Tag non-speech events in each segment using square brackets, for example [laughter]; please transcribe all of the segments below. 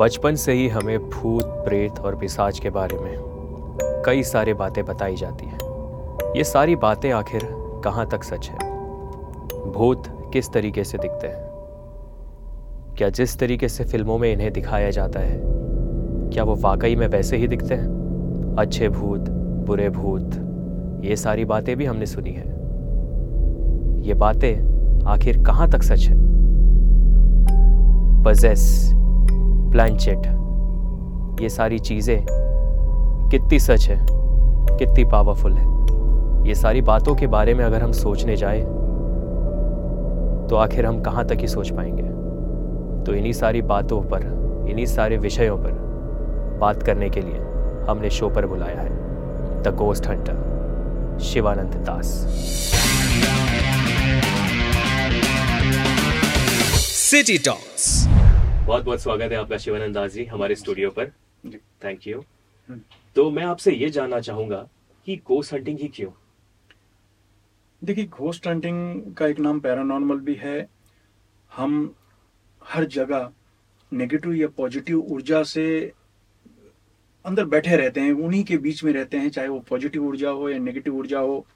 बचपन से ही हमें भूत, प्रेत और पिशाच के बारे में कई सारी बातें बताई जाती हैं। ये सारी बातें आखिर कहाँ तक सच है? भूत किस तरीके से दिखते हैं? क्या जिस तरीके से फ़िल्मों में इन्हें दिखाया जाता है, क्या वो वाकई में वैसे ही दिखते हैं? अच्छे भूत, बुरे भूत, ये सारी बातें भी हमने सुनी है। ये बातें आखिर कहाँ तक सच है? पजेस प्लानचेट ये सारी चीज़ें कितनी सच है, कितनी पावरफुल है। ये सारी बातों के बारे में अगर हम सोचने जाए तो आखिर हम कहाँ तक ही सोच पाएँगे? तो इन्हीं सारी बातों पर, इन्हीं सारे विषयों पर बात करने के लिए हमने शो पर बुलाया है the ghost hunter Shivanand Das. City talks बहुत बहुत स्वागत है आपका शिवानंद दास जी हमारे स्टूडियो पर। थैंक यू हम्म। तो मैं आपसे ये जानना चाहूँगा कि गोस्ट हंटिंग ही क्यों? देखिए घोस्ट हंटिंग का एक नाम पैरानॉर्मल भी है। हम हर जगह नेगेटिव या पॉजिटिव ऊर्जा से अंदर बैठे रहते हैं उन्हीं के बीच में रहते हैं चाहे वो पॉजिटिव ऊर्जा हो या नेगेटिव ऊर्जा हो।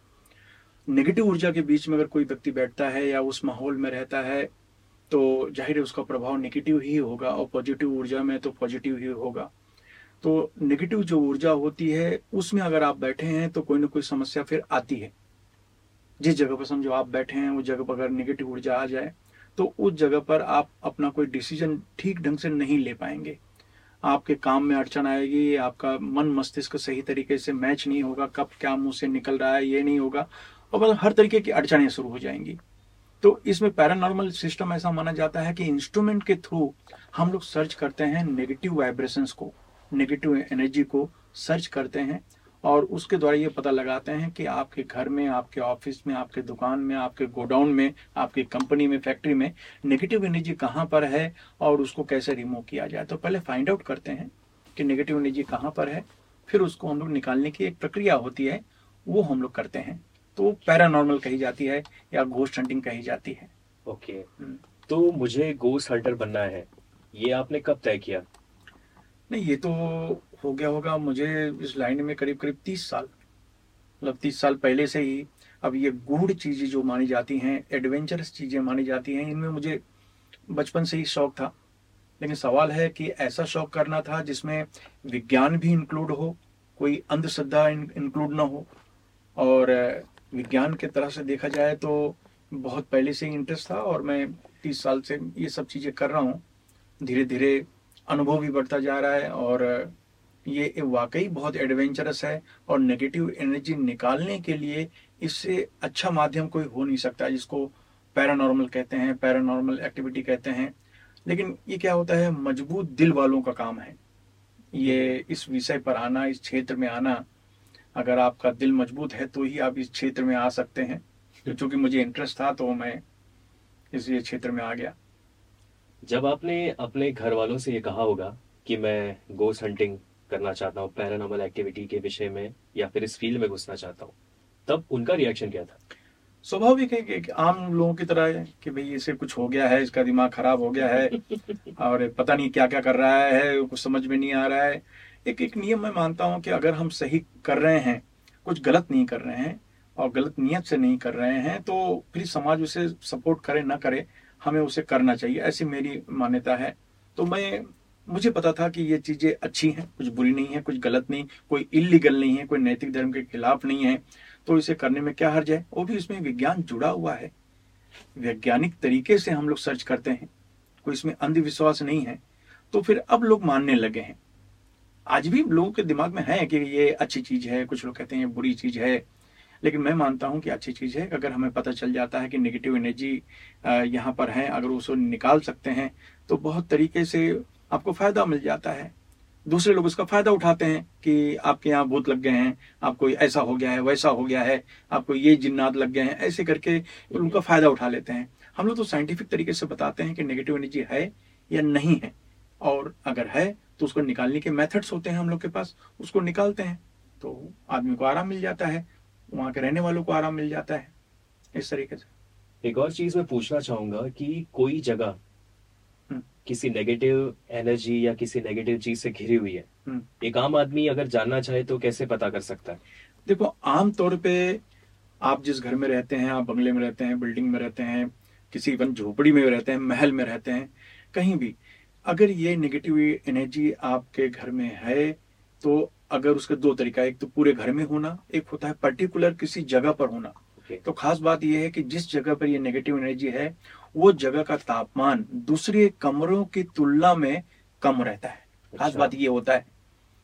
नेगेटिव ऊर्जा के बीच में अगर कोई व्यक्ति बैठता है या उस माहौल में रहता है तो ज़ाहिर है उसका प्रभाव नेगेटिव ही होगा और पॉजिटिव ऊर्जा में तो पॉजिटिव ही होगा। तो नेगेटिव जो ऊर्जा होती है, उसमें अगर आप बैठे हैं तो कोई ना कोई समस्या फिर आती है। जिस जगह पर समझो आप बैठे हैं, उस जगह पर अगर नेगेटिव ऊर्जा आ जाए तो उस जगह पर आप अपना कोई डिसीज़न ठीक ढंग से नहीं ले पाएँगे। आपके काम में अड़चन आएगी, आपका मन मस्तिष्क सही तरीके से मैच नहीं होगा, कब क्या मुँह से निकल रहा है, ये नहीं होगा, और मतलब हर तरीके की अड़चनें शुरू हो जाएँगी। तो इसमें पैरानॉर्मल सिस्टम ऐसा माना जाता है कि इंस्ट्रूमेंट के थ्रू हम लोग सर्च करते हैं नेगेटिव वाइब्रेशंस को नेगेटिव एनर्जी को सर्च करते हैं और उसके द्वारा ये पता लगाते हैं कि आपके घर में, आपके ऑफ़िस में, आपके दुकान में, आपके गोडाउन में, आपकी कंपनी में फैक्ट्री में नेगेटिव एनर्जी कहाँ पर है और उसको कैसे रिमूव किया जाए। तो पहले फाइंड आउट करते हैं कि नेगेटिव एनर्जी कहाँ पर है, फिर उसको हम लोग निकालने की एक प्रक्रिया होती है, वो हम लोग करते हैं। तो पैरानॉर्मल कही जाती है या घोस्ट हंटिंग कही जाती है। ओके। हम्म। तो मुझे गोस्ट हंटर बनना है। ये आपने कब तय किया? नहीं ये तो हो गया होगा मुझे इस लाइन में करीब करीब तीस साल। मतलब तीस साल पहले से ही अब ये गूढ़ चीज़ें जो मानी जाती हैं एडवेंचरस चीज़ें मानी जाती हैं इनमें मुझे बचपन से ही शौक था। लेकिन सवाल है कि ऐसा शौक करना था जिसमें विज्ञान भी इंक्लूड हो कोई अंधश्रद्धा इंक्लूड ना हो और विज्ञान के तरह से देखा जाए तो बहुत पहले से ही इंटरेस्ट था और मैं तीस साल से ये सब चीज़ें कर रहा हूँ। धीरे धीरे अनुभव भी बढ़ता जा रहा है और ये वाकई बहुत एडवेंचरस है और नेगेटिव एनर्जी निकालने के लिए इससे अच्छा माध्यम कोई हो नहीं सकता जिसको पैरानॉर्मल कहते हैं पैरानॉर्मल एक्टिविटी कहते हैं। लेकिन ये क्या होता है, मज़बूत दिल वालों का काम है। ये इस विषय पर आना, इस क्षेत्र में आना अगर आपका दिल मज़बूत है तो ही आप इस क्षेत्र में आ सकते हैं। तो चूँकि मुझे इंटरेस्ट था तो मैं इस ये क्षेत्र में आ गया। जब आपने अपने घर वालों से ये कहा होगा कि मैं गोस हंटिंग करना चाहता हूँ पैरानॉर्मल एक्टिविटी के विषय में या फिर इस फ़ील्ड में घुसना चाहता हूँ तब उनका रिएक्शन क्या था? स्वाभाविक है कि आम लोगों की तरह है कि भाई इसे कुछ हो गया है इसका दिमाग खराब हो गया है [laughs] और पता नहीं क्या क्या कर रहा है कुछ समझ में नहीं आ रहा है। एक एक नियम मैं मानता हूँ कि अगर हम सही कर रहे हैं, कुछ गलत नहीं कर रहे हैं और गलत नियत से नहीं कर रहे हैं तो फिर समाज उसे सपोर्ट करे ना करे, हमें उसे करना चाहिए। ऐसी मेरी मान्यता है। तो मैं, मुझे पता था कि ये चीज़ें अच्छी हैं, कुछ बुरी नहीं है, कुछ गलत नहीं, कोई इलीगल नहीं है, कोई नैतिक धर्म के खिलाफ नहीं है। तो इसे करने में क्या हर्ज है? वो भी इसमें विज्ञान जुड़ा हुआ है। वैज्ञानिक तरीके से हम लोग सर्च करते हैं, कोई इसमें अंधविश्वास नहीं है। तो फिर अब लोग मानने लगे हैं। आज भी लोगों के दिमाग में है कि ये अच्छी चीज़ है, कुछ लोग कहते हैं बुरी चीज़ है। लेकिन मैं मानता हूँ कि अच्छी चीज़ है। अगर हमें पता चल जाता है कि नेगेटिव एनर्जी यहाँ पर है, अगर उसको निकाल सकते हैं तो बहुत तरीके से आपको फ़ायदा मिल जाता है। दूसरे लोग उसका फ़ायदा उठाते हैं कि आपके यहाँ भूत लग गए हैं, आपको ऐसा हो गया है, वैसा हो गया है, आपको ये जिन्नात लग गए हैं, ऐसे करके उनका फ़ायदा उठा लेते हैं। हम लोग तो साइंटिफिक तरीके से बताते हैं कि नेगेटिव एनर्जी है या नहीं है। और अगर है तो उसको निकालने के मेथड्स होते हैं हम लोग के पास उसको निकालते हैं तो आदमी को आराम मिल जाता है वहाँ के रहने वालों को आराम मिल जाता है इस तरीके से एक और चीज़ मैं पूछना चाहूँगा कि कोई जगह हम्म। किसी नेगेटिव एनर्जी या किसी नेगेटिव चीज़ से घिरी हुई है हम्म। एक आम आदमी अगर जानना चाहे तो कैसे पता कर सकता है देखो आम तौर पे आप जिस घर में रहते हैं आप बंगले में रहते हैं बिल्डिंग में रहते हैं किसी इवन झोपड़ी में रहते हैं महल में रहते हैं कहीं भी अगर ये नेगेटिव एनर्जी आपके घर में है तो अगर उसके दो तरीका एक तो पूरे घर में होना एक होता है पर्टिकुलर किसी जगह पर होना। तो खास बात यह है कि जिस जगह पर ये नेगेटिव एनर्जी है वो जगह का तापमान दूसरे कमरों की तुलना में कम रहता है। खास अच्छा। बात ये होता है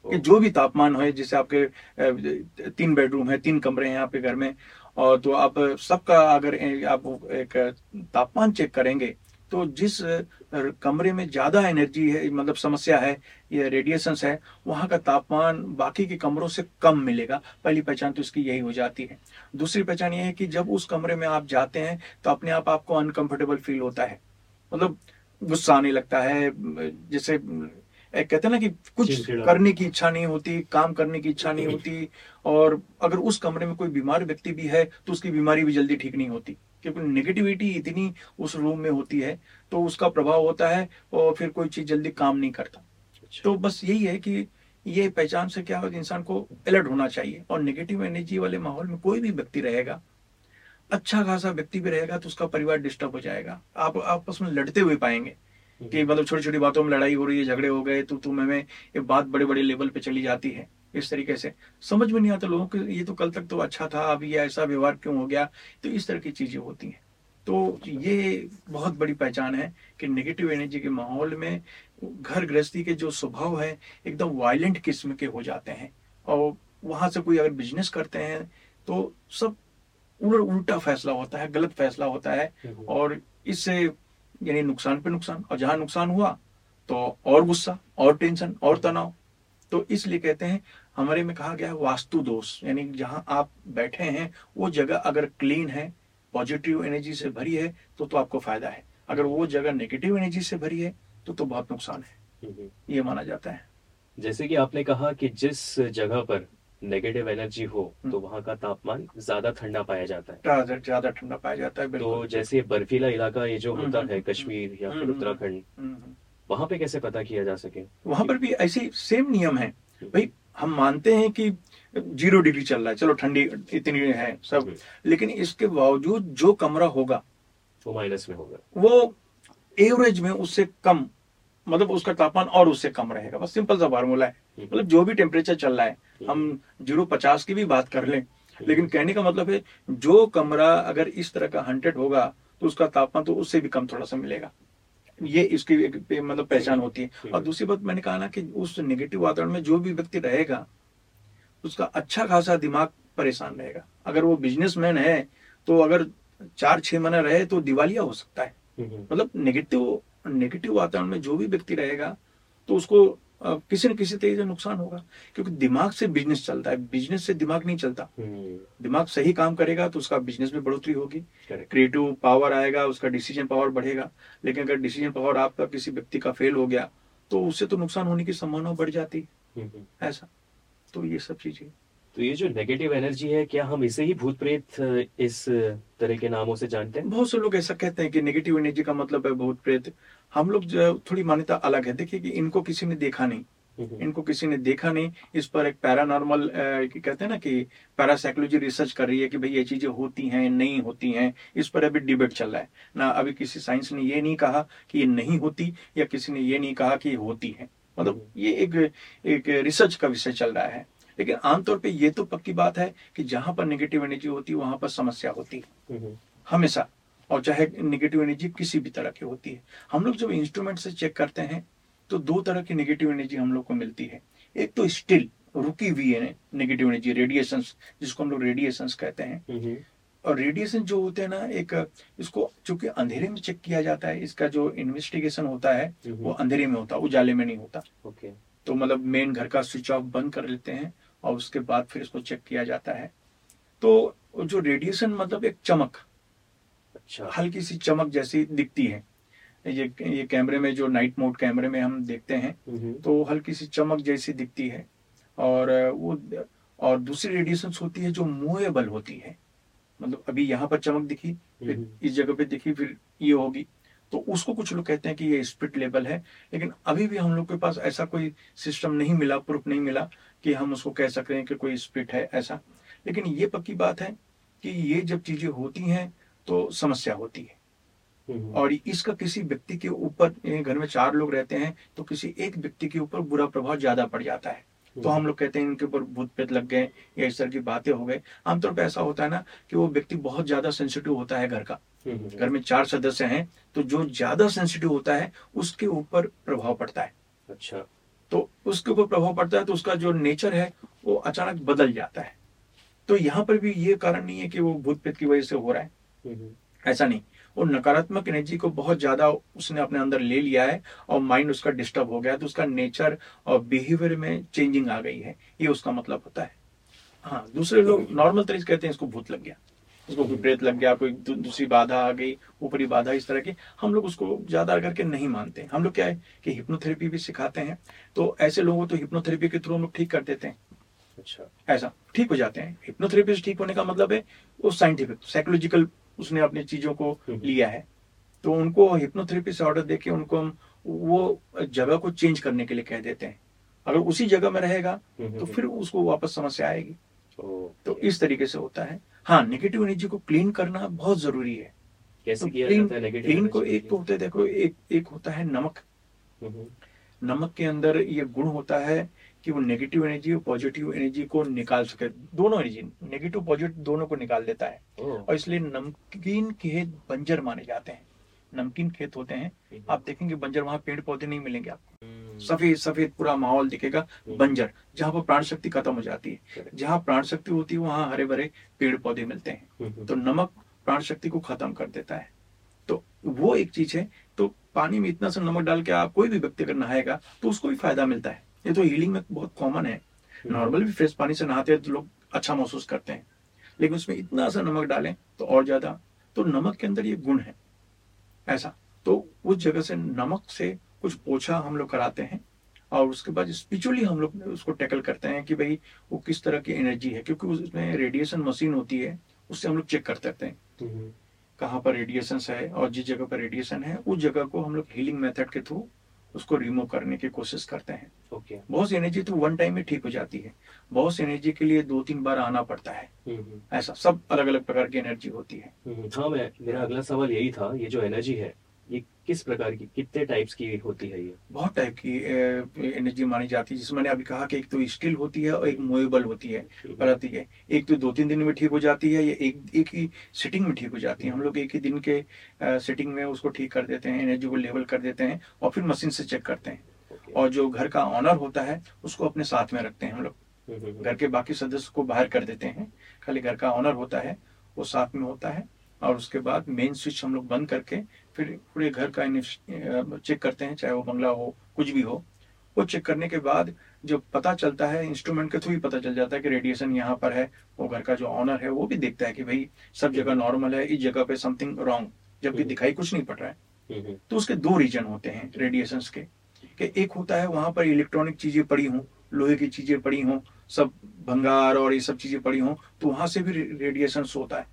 कि जो भी तापमान है जैसे आपके तीन बेडरूम है तीन कमरे हैं आपके घर में और तो आप सबका अगर आप एक तापमान चेक करेंगे तो जिस कमरे में ज़्यादा एनर्जी है मतलब समस्या है ये रेडिएशंस है वहाँ का तापमान बाकी के कमरों से कम मिलेगा। पहली पहचान तो इसकी यही हो जाती है। दूसरी पहचान ये है कि जब उस कमरे में आप जाते हैं तो अपने आप आपको अनकंफर्टेबल फील होता है। मतलब गुस्सा आने लगता है जैसे एक कहते हैं ना कि कुछ करने की इच्छा नहीं होती काम करने की इच्छा नहीं होती और अगर उस कमरे में कोई बीमार व्यक्ति भी है तो उसकी बीमारी भी जल्दी ठीक नहीं होती। क्योंकि नेगेटिविटी इतनी उस रूम में होती है तो उसका प्रभाव होता है और फिर कोई चीज़ जल्दी काम नहीं करता। अच्छा। तो बस यही है कि ये पहचान से क्या होगा इंसान को अलर्ट होना चाहिए और नेगेटिव एनर्जी वाले माहौल में कोई भी व्यक्ति रहेगा अच्छा खासा व्यक्ति भी रहेगा तो उसका परिवार डिस्टर्ब हो जाएगा। आप आपस में लड़ते हुए पाएँगे कि मतलब छोटी छोटी बातों में लड़ाई हो रही है झगड़े हो गए तो तुम में ये बात बड़े बड़े लेवल पे चली जाती है। इस तरीके से। समझ में नहीं आता लोगों को ये तो कल तक तो अच्छा था अब ये ऐसा व्यवहार क्यों हो गया? तो इस तरह की चीज़ें होती हैं। तो ये बहुत बड़ी पहचान है कि नेगेटिव एनर्जी के माहौल में घर गृहस्थी के जो स्वभाव है एकदम वायलेंट किस्म के हो जाते हैं। और वहाँ से कोई अगर बिज़नेस करते हैं तो सब उल- उल्टा फैसला होता है गलत फैसला होता है। और इससे यानी नुकसान पे नुकसान और जहाँ नुकसान हुआ तो और गुस्सा और टेंशन और तनाव। तो इसलिए कहते हैं हमारे में कहा गया है वास्तु दोष यानी जहाँ आप बैठे हैं वो जगह अगर क्लीन है पॉजिटिव एनर्जी से भरी है तो तो आपको फ़ायदा है। अगर वो जगह नेगेटिव एनर्जी से भरी है तो तो बहुत नुकसान है। हम्म। ये माना जाता है। जैसे कि आपने कहा कि जिस जगह पर नेगेटिव एनर्जी हो तो हम्म। वहाँ का तापमान ज़्यादा ठंडा पाया जाता है। ज़्यादा ठंडा पाया जाता है तो जैसे बर्फीला इलाका ये जो होता हम्म, है हम्म, कश्मीर या फिर हम्म, उत्तराखंड हम्म, हम्म। वहाँ पे कैसे पता किया जा सके? वहाँ पर भी ऐसे सेम नियम है। भाई हम मानते हैं कि ज़ीरो डिग्री चल रहा है। चलो ठंडी इतनी है सब। हम्म। लेकिन इसके बावजूद जो कमरा होगा वो माइनस में होगा। वो एवरेज में उससे कम मतलब उसका तापमान और उससे कम रहेगा। बस सिंपल सा फार्मूला है। मतलब जो भी टेम्परेचर चल रहा है हम ज़ीरो पचास की भी बात कर लें। लेकिन कहने का मतलब है जो कमरा अगर इस तरह का हंड्रेड होगा तो उसका तापमान तो उससे भी कम थोड़ा सा मिलेगा। ये इसकी एक मतलब पहचान होती है। और दूसरी बात मैंने कहा ना कि उस नेगेटिव वातावरण में जो भी व्यक्ति रहेगा उसका अच्छा खासा दिमाग परेशान रहेगा। अगर वो बिजनेसमैन है तो अगर चार छह महीना रहे तो दिवालिया हो सकता है। हम्म। मतलब नेगेटिव नेगेटिव वातावरण में जो भी व्यक्ति रहेगा तो उसको किसी न किसी तरीके से नुकसान होगा क्योंकि दिमाग से बिज़नेस चलता है। बिज़नेस से दिमाग नहीं चलता। हम्म, दिमाग सही काम करेगा तो उसका बिज़नेस में बढ़ोतरी होगी। क्रिएटिव पावर आएगा उसका डिसीज़न पावर बढ़ेगा। लेकिन अगर डिसीज़न पावर आपका किसी व्यक्ति का फेल हो गया तो उससे तो नुकसान होने की संभावना बढ़ जाती। है हम्म। ऐसा। तो ये सब चीज़ें। तो ये जो नेगेटिव एनर्जी है क्या हम इसे ही भूत प्रेत इस तरह के नामों से जानते हैं? बहुत से लोग ऐसा कहते हैं कि नेगेटिव एनर्जी का मतलब है भूत प्रेत हम लोग जो थोड़ी मान्यता अलग है। देखिए कि इनको किसी ने देखा नहीं। हम्म, इनको किसी ने देखा नहीं। इस पर एक पैरानॉर्मल कहते हैं ना कि पैरासाइकोलॉजी रिसर्च कर रही है कि भाई ये चीज़ें होती हैं नहीं होती हैं। इस पर अभी डिबेट चल रहा है। ना अभी किसी साइंस ने ये नहीं कहा कि ये नहीं होती या किसी ने ये नहीं कहा कि ये होती है। मतलब ये एक एक रिसर्च का विषय चल रहा है। लेकिन आमतौर पे ये तो पक्की बात है कि जहाँ पर नेगेटिव एनर्जी होती है वहाँ पर समस्या होती है। हमेशा। और चाहे नेगेटिव एनर्जी किसी भी तरह की होती है। हम लोग जब इंस्ट्रूमेंट से चेक करते हैं तो दो तरह की नेगेटिव एनर्जी हम लोग को मिलती है। एक तो स्टिल रुकी हुई है नेगेटिव एनर्जी रेडिएशन जिसको हम लोग रेडिएशन कहते हैं। और रेडिएशन जो होते हैं ना एक इसको चूँकि अंधेरे में चेक किया जाता है इसका जो इन्वेस्टिगेशन होता है वो अंधेरे में होता है उजाले में नहीं होता। ओके। तो मतलब मेन घर का स्विच ऑफ़ बंद कर लेते हैं। और उसके बाद फिर इसको चेक किया जाता है। तो जो रेडिएशन मतलब एक चमक अच्छा। हल्की सी चमक जैसी दिखती है। ये ये कैमरे में जो नाइट मोड कैमरे में हम देखते हैं तो हल्की सी चमक जैसी दिखती है। और वो और दूसरी रेडिएशन होती है जो मूवेबल होती है। मतलब अभी यहाँ पर चमक दिखी फिर। इस जगह पे दिखी फिर ये होगी। तो उसको कुछ लोग कहते हैं कि ये स्पिरिट लेवल है। लेकिन अभी भी हम लोग के पास ऐसा कोई सिस्टम नहीं मिला प्रूफ नहीं मिला कि हम उसको कह सकते हैं कि कोई स्पिरिट है ऐसा। लेकिन ये पक्की बात है कि ये जब चीज़ें होती हैं तो समस्या होती है। हम्म, और इसका किसी व्यक्ति के ऊपर घर में चार लोग रहते हैं तो किसी एक व्यक्ति के ऊपर बुरा प्रभाव ज़्यादा पड़ जाता है। तो हम लोग कहते हैं इनके ऊपर भूत प्रेत लग गए या इस तरह की बातें हो गए। आमतौर पर ऐसा होता है ना कि वो व्यक्ति बहुत ज़्यादा सेंसिटिव होता है घर का। हम्म, हम्म, घर में चार सदस्य हैं तो जो ज़्यादा सेंसिटिव होता है उसके ऊपर प्रभाव पड़ता है। अच्छा। तो उसके ऊपर प्रभाव पड़ता है तो उसका जो नेचर है वो अचानक बदल जाता है। तो यहाँ पर भी ये कारण नहीं है कि वो भूत प्रेत की वजह से हो रहा है। ऐसा नहीं। वो नकारात्मक एनर्जी को बहुत ज़्यादा उसने अपने अंदर ले लिया है और माइंड उसका डिस्टर्ब हो गया तो उसका नेचर और बिहेवियर में चेंजिंग आ गई है। ये उसका मतलब होता है। हाँ दूसरे लोग नॉर्मल तरीके कहते हैं इसको भूत लग गया। इसको कोई प्रेत लग गया कोई दू- दूसरी बाधा आ गई ऊपरी बाधा इस तरह की हम लोग उसको ज़्यादा करके नहीं मानते हम लोग क्या है कि हिप्नोथेरेपी भी सिखाते हैं तो ऐसे लोगों को तो हिप्नोथेरेपी के थ्रू हम लोग ठीक कर देते हैं। अच्छा। ऐसा ठीक हो जाते हैं। हिप्नोथेरेपी से ठीक होने का मतलब है वो साइंटिफिक साइकोलॉजिकल उसने अपनी चीज़ों को हम्म। लिया है। तो उनको हिप्नोथेरेपी से ऑर्डर देके उनको हम वो जगह को चेंज करने के लिए कह देते हैं। अगर उसी जगह में रहेगा हम्म, तो हम्म, फिर उसको वापस समस्या आएगी। तो इस तरीके से होता है। हाँ नेगेटिव एनर्जी को क्लीन करना बहुत ज़रूरी है। कैसे तो किया क्लीन जाता है नेगेटिव क्लीन को एक तो होता है देखो एक एक होता है नमक। नमक के अंदर ये गुण होता है कि वो नेगेटिव एनर्जी और पॉजिटिव एनर्जी को निकाल सके। दोनों एनर्जी नेगेटिव पॉजिटिव दोनों को निकाल देता है। और इसलिए नमकीन के बंजर माने जाते हैं। नमकीन खेत होते हैं आप देखेंगे बंजर वहाँ पेड़ पौधे नहीं मिलेंगे आपको। सफ़ेद सफ़ेद पूरा माहौल दिखेगा बंजर जहाँ पर प्राण शक्ति खत्म हो जाती है. जहाँ प्राण शक्ति होती है वहाँ हरे भरे पेड़ पौधे मिलते हैं। तो नमक प्राण शक्ति को खत्म कर देता है। तो वो एक चीज़ है तो पानी में इतना सा नमक डाल के आप कोई भी व्यक्ति अगर नहाएगा तो उसको भी फ़ायदा मिलता है। ये तो हीलिंग में बहुत कॉमन है। नॉर्मल भी फ्रेश पानी से नहाते हैं तो लोग अच्छा महसूस करते हैं। लेकिन उसमें इतना सा नमक डालें तो और ज़्यादा। तो नमक के अंदर ये गुण है। ऐसा। तो उस जगह से नमक से कुछ पोछा हम लोग कराते हैं और उसके बाद स्पिरिचुअली हम लोग उसको टैकल करते हैं कि भाई वो किस तरह की एनर्जी है क्योंकि उसमें रेडिएशन मशीन होती है उससे हम लोग चेक करते रहते हैं। कहाँ पर रेडिएशन है और जिस जगह पर रेडिएशन है उस जगह को हम लोग हीलिंग मेथड के थ्रू उसको रिमूव करने की कोशिश करते हैं। ओके बहुत सी एनर्जी तो वन टाइम में ठीक हो जाती है। बहुत सी एनर्जी के लिए दो तीन बार आना पड़ता है। ऐसा सब अलग अलग प्रकार की एनर्जी होती है। हाँ मैं मेरा अगला सवाल यही था ये जो एनर्जी है ये किस प्रकार की कितने टाइप्स की होती है ये? बहुत टाइप की एनर्जी मानी जाती है। जिसमें मैंने अभी कहा कि एक तो स्टील होती है और एक मूवेबल होती है बनाती है। एक तो दो तीन दिन में ठीक हो जाती है या एक एक ही सिटिंग में ठीक हो जाती है। हम लोग एक ही दिन के सिटिंग में उसको ठीक कर देते हैं एनर्जी को लेवल कर देते हैं और फिर मशीन से चेक करते हैं। और जो घर का ऑनर होता है उसको अपने साथ में रखते हैं हम लोग। घर के बाकी सदस्य को बाहर कर देते हैं। खाली घर का ऑनर होता है वो साथ में होता है और उसके बाद मेन स्विच हम लोग बंद करके फिर पूरे घर का चेक करते हैं चाहे वो बंगला हो कुछ भी हो। वो चेक करने के बाद जो पता चलता है इंस्ट्रूमेंट के थ्रू ही पता चल जाता है कि रेडिएशन यहाँ पर है वो घर का जो ऑनर है वो भी देखता है कि भाई सब जगह नॉर्मल है इस जगह पे समथिंग रॉन्ग जबकि हम्म। दिखाई कुछ नहीं पड़ रहा है। तो उसके दो रीजन होते हैं रेडिएशन के कि एक होता है वहाँ पर इलेक्ट्रॉनिक चीज़ें पड़ी हों लोहे की चीज़ें पड़ी हों सब भंगार और ये सब चीज़ें पड़ी हों तो वहाँ से भी रेडिएशन होता है।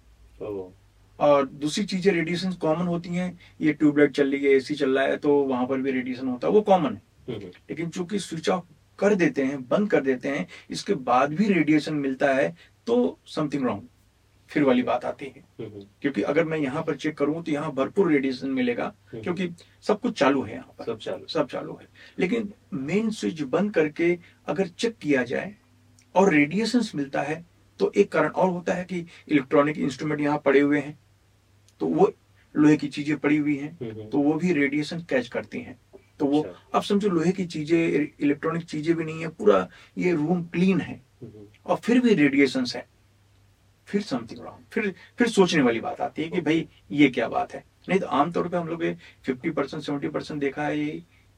और दूसरी चीज़ें रेडिएशन कॉमन होती हैं। ये ट्यूबलाइट चल रही है एसी चल रहा है तो वहाँ पर भी रेडिएशन होता है। वो कॉमन है। लेकिन चूँकि स्विच ऑफ़ कर देते हैं बंद कर देते हैं इसके बाद भी रेडिएशन मिलता है तो समथिंग रॉन्ग फिर वाली बात आती है। क्योंकि अगर मैं यहाँ पर चेक करूँ तो यहाँ भरपूर रेडिएशन मिलेगा क्योंकि सब कुछ चालू है यहाँ पर। सब चालू सब चालू है। लेकिन मेन स्विच बंद करके अगर चेक किया जाए और रेडिएशन मिलता है तो एक कारण और होता है कि इलेक्ट्रॉनिक इंस्ट्रूमेंट यहाँ पड़े हुए हैं। तो वो लोहे की चीज़ें पड़ी हुई हैं तो वो भी रेडिएशन कैच करती हैं। तो वो अच्छा। अब समझो लोहे की चीज़ें इलेक्ट्रॉनिक चीज़ें भी नहीं है पूरा ये रूम क्लीन है। और फिर भी रेडिएशन है। फिर समथिंग रॉन्ग फिर फिर सोचने वाली बात आती है कि भाई ये क्या बात है? नहीं तो आमतौर पर हम लोग फिफ्टी परसेंट सेवेंटी परसेंट देखा है ये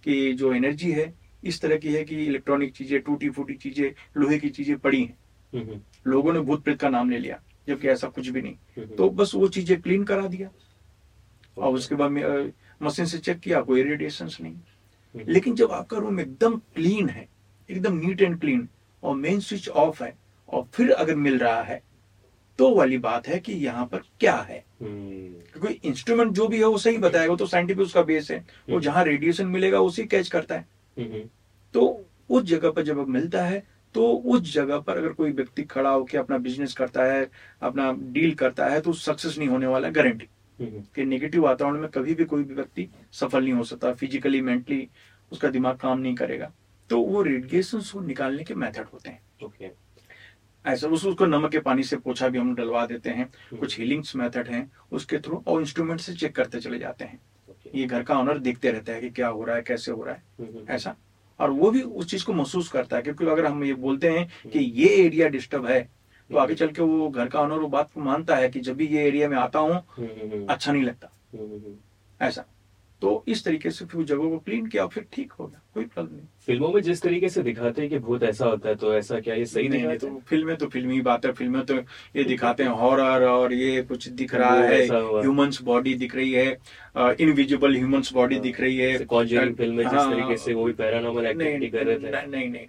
कि जो एनर्जी है इस तरह की है कि इलेक्ट्रॉनिक चीज़ें टूटी फूटी चीज़ें लोहे की चीज़ें पड़ी हैं। लोगों ने भूत प्रेत का नाम ले लिया। जबकि ऐसा कुछ भी नहीं। तो बस वो चीज़ें क्लीन करा दिया। और उसके बाद में, मशीन से चेक किया कोई रेडिएशन नहीं। लेकिन जब आपका रूम एकदम क्लीन है एकदम नीट एंड क्लीन और मेन स्विच ऑफ़ है और फिर अगर मिल रहा है तो वाली बात है कि यहाँ पर क्या है। क्योंकि इंस्ट्रूमेंट जो भी है वो सही बताएगा वो तो साइंटिफिक उसका बेस है। वो हम्म। जहाँ रेडिएशन मिलेगा उसी कैच करता है। हम्म, तो उस जगह पर जब मिलता है तो उस जगह पर अगर कोई व्यक्ति खड़ा होकर अपना बिज़नेस करता है अपना डील करता है तो सक्सेस नहीं होने वाला गारंटी हम्म, कि नेगेटिव वातावरण में कभी भी कोई भी व्यक्ति सफल नहीं हो सकता फिजिकली मेंटली उसका दिमाग काम नहीं करेगा। तो वो रेडिएशन को निकालने के मेथड होते हैं। ओके ऐसा उस उसको नमक के पानी से पोछा भी हम डलवा देते हैं। कुछ हीलिंग्स मेथड हैं उसके थ्रू और इंस्ट्रूमेंट से चेक करते चले जाते हैं। ये घर का ऑनर देखते रहता है कि क्या हो रहा है कैसे हो रहा है। हम्म, ऐसा। और वो भी उस चीज़ को महसूस करता है क्योंकि अगर हम ये बोलते हैं कि ये एरिया डिस्टर्ब है तो आगे चल के वो घर का ऑनर वो बात को मानता है कि जब भी ये एरिया में आता हूँ हम्म, हम्म, अच्छा नहीं लगता। हम्म, हम्म। ऐसा। तो इस तरीके से फिर जगह को क्लीन किया फिर ठीक हो गया कोई प्रॉब्लम नहीं। फ़िल्मों में जिस तरीके से दिखाते हैं कि भूत ऐसा होता है तो ऐसा क्या ये सही नहीं, नहीं तो फ़िल्में तो फिल्मी बात है फ़िल्में तो ये दिखाते हैं हॉरर और ये कुछ दिख रहा है ह्यूमंस बॉडी दिख रही है इनविजिबल ह्यूमंस बॉडी दिख रही है। कॉन्जरिंग फ़िल्म में जिस हाँ, तरीके से वो भी पैरानॉर्मल एक्टिविटी कर रहे थे। नहीं नहीं नहीं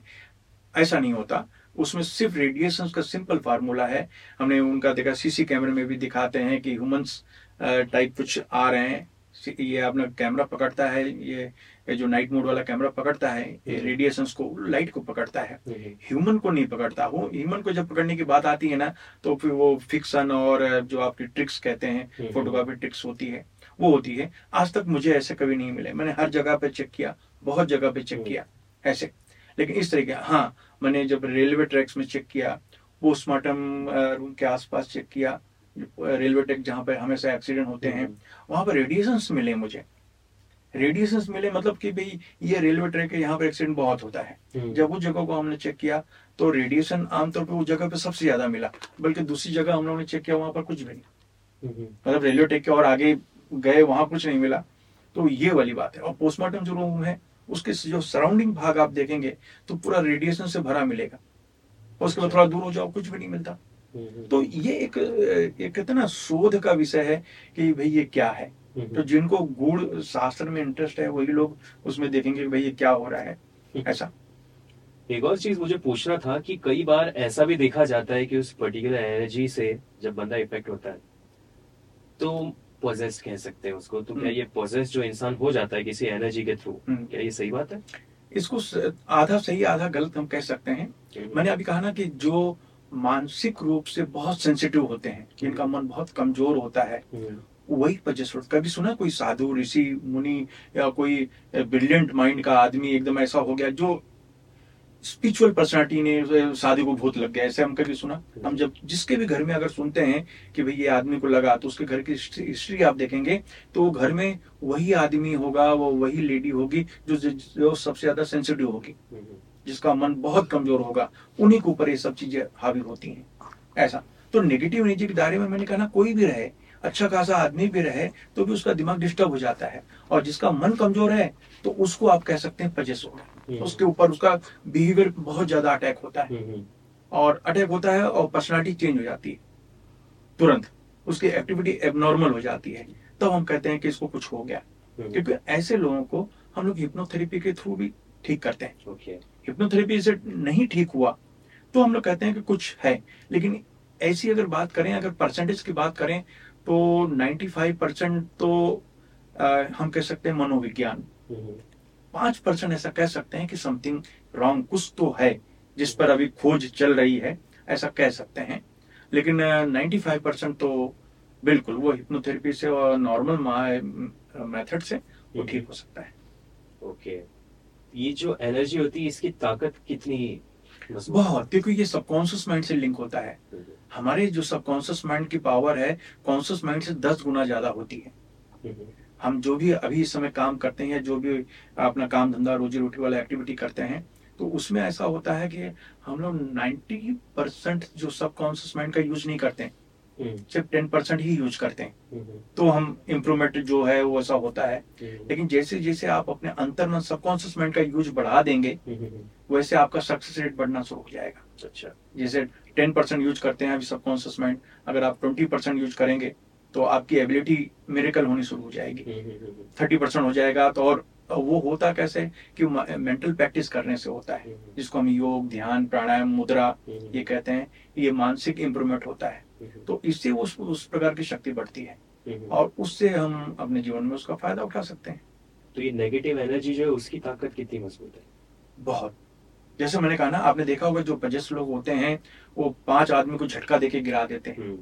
ऐसा नहीं होता। उसमें सिर्फ़ रेडिएशन का सिंपल फार्मूला है। हमने उनका देखा सीसी कैमरे में भी दिखाते हैं कि ह्यूमंस टाइप कुछ आ रहे हैं। ये अपना कैमरा पकड़ता है ये जो नाइट मोड वाला कैमरा पकड़ता है ये। रेडिएशंस को लाइट को पकड़ता है ह्यूमन को नहीं पकड़ता वो ह्यूमन को जब पकड़ने की बात आती है ना तो फिर वो फिक्सन और जो आपकी ट्रिक्स कहते हैं। फोटोग्राफी ट्रिक्स होती है वो होती है आज तक मुझे ऐसे कभी नहीं मिले मैंने हर जगह पे चेक किया बहुत जगह पे चेक। किया ऐसे लेकिन इस तरीके हाँ मैंने जब रेलवे ट्रैक्स में चेक किया पोस्टमार्टम रूम के आसपास चेक किया रेलवे ट्रैक जहाँ पे हमेशा एक्सीडेंट होते हैं। वहाँ पर रेडिएशंस मिले मुझे। रेडिएशंस मिले मतलब कि भाई ये रेलवे ट्रैक है यहाँ पर एक्सीडेंट बहुत होता है। हम्म, जब उस जगह को हमने चेक किया तो रेडिएशन आमतौर पर उस जगह पे सबसे ज़्यादा मिला बल्कि दूसरी जगह हम लोगों ने चेक किया वहाँ पर कुछ भी नहीं। हम्म, मतलब रेलवे टेक के और आगे गए वहाँ कुछ नहीं मिला। तो ये वाली बात है। और पोस्टमार्टम जो रूम है उसके जो सराउंडिंग भाग आप देखेंगे तो पूरा रेडिएशन से भरा मिलेगा। उसके बाद थोड़ा दूर हो जाओ कुछ भी नहीं मिलता। तो ये एक एक कहते ना शोध का विषय है कि भाई ये क्या है। हम्म, तो जिनको गूढ़ शास्त्र में इंटरेस्ट है वही लोग उसमें देखेंगे कि भाई ये क्या हो रहा है। ऐसा। एक और चीज़ मुझे पूछना था कि कई बार ऐसा भी देखा जाता है कि उस पर्टिकुलर एनर्जी से जब बंदा इफ़ेक्ट होता है तो पोजेस्ट कह सकते हैं उसको। तो क्या हम्म। ये पोजेस्ट जो इंसान हो जाता है किसी एनर्जी के थ्रू हम्म। क्या ये सही बात है? इसको आधा सही आधा गलत हम कह सकते हैं। मैंने अभी कहा ना कि जो मानसिक रूप से बहुत सेंसिटिव होते हैं जिनका मन बहुत कमज़ोर होता है। हम्म, वही पजेस्ट कभी सुना कोई साधु ऋषि मुनि या कोई ब्रिलियंट माइंड का आदमी एकदम ऐसा हो गया जो स्पिरिचुअल पर्सनालिटी ने साधु को भूत लग गया ऐसे हम कभी सुना? हम जब जिसके भी घर में अगर सुनते हैं कि भाई ये आदमी को लगा तो उसके घर की हिस्ट्री आप देखेंगे तो घर में वही आदमी होगा वो वही लेडी होगी जो जो सबसे ज़्यादा सेंसिटिव होगी। हम्म, जिसका मन बहुत कमज़ोर होगा उन्हीं के ऊपर ये सब चीज़ें हावी होती हैं। ऐसा। तो नेगेटिव एनर्जी के दायरे में मैंने कहा ना कोई भी रहे अच्छा खासा आदमी भी रहे तो भी उसका दिमाग डिस्टर्ब हो जाता है। और जिसका मन कमज़ोर है तो उसको आप कह सकते हैं पजेस हो। हम्म, उसके ऊपर उसका बिहेवियर बहुत ज़्यादा अटैक होता है। हम्म, हम्म, और अटैक होता है और पर्सनालिटी चेंज हो जाती है। तुरंत उसकी एक्टिविटी एबनॉर्मल हो जाती है। तब हम कहते हैं कि इसको कुछ हो गया। क्योंकि ऐसे लोगों को हम लोग हिप्नोथेरेपी के थ्रू भी ठीक करते हैं। ओके। हिप्नोथेरेपी से नहीं ठीक हुआ तो हम लोग कहते हैं कि कुछ है। लेकिन ऐसी अगर बात करें अगर परसेंटेज की बात करें तो 95 परसेंट तो अ, हम कह सकते हैं मनोविज्ञान। हम्म, पाँच परसेंट ऐसा कह सकते हैं कि समथिंग रॉन्ग कुछ तो है जिस पर अभी खोज चल रही है ऐसा कह सकते हैं। लेकिन नाइन्टी फाइव परसेंट तो बिल्कुल वो हिप्नोथेरेपी से और नॉर्मल मेथड से वो ठीक हो सकता है। ओके। ये जो एनर्जी होती है, इसकी ताकत कितनी बहुत। क्योंकि ये सबकॉन्शियस माइंड से लिंक होता है। हमारे जो सबकॉन्शियस माइंड की पावर है कॉन्शियस माइंड से दस गुना ज़्यादा होती है। हम जो भी अभी इस समय काम करते हैं, जो भी अपना काम धंधा, रोजी रोटी वाला एक्टिविटी करते हैं तो उसमें ऐसा होता है कि हम लोग 90 परसेंट जो सबकॉन्शियस माइंड का यूज़ नहीं करते हैं। सिर्फ़ टेन परसेंट ही यूज़ करते हैं। हम्म, तो हम इम्प्रूवमेंट जो है वो ऐसा होता है। हम्म, लेकिन जैसे जैसे आप अपने अंतर्मन सबकॉन्शियस माइंड का यूज़ बढ़ा देंगे हम्म, हम्म, वैसे आपका सक्सेस रेट बढ़ना शुरू हो जाएगा। अच्छा। जैसे टेन परसेंट यूज़ करते हैं अभी सबकॉन्शियस माइंड अगर आप ट्वेंटी परसेंट यूज़ करेंगे तो आपकी एबिलिटी मेरेकल होनी शुरू हो जाएगी। हम्म, हम्म, हम्म, थर्टी परसेंट हो जाएगा तो और वो होता कैसे कि मेंटल प्रैक्टिस करने से होता है हम्म, जिसको हम योग ध्यान प्राणायाम मुद्रा हम्म, ये कहते हैं ये मानसिक इम्प्रूवमेंट होता है। हम्म, तो इससे उस उस प्रकार की शक्ति बढ़ती है। हम्म। और उससे हम अपने जीवन में उसका फ़ायदा उठा सकते हैं। तो ये नेगेटिव एनर्जी जो है उसकी ताकत कितनी मज़बूत है? बहुत। जैसे मैंने कहा ना आपने देखा होगा जो पजस लोग होते हैं वो पाँच आदमी को झटका देके गिरा देते हैं। हम्म,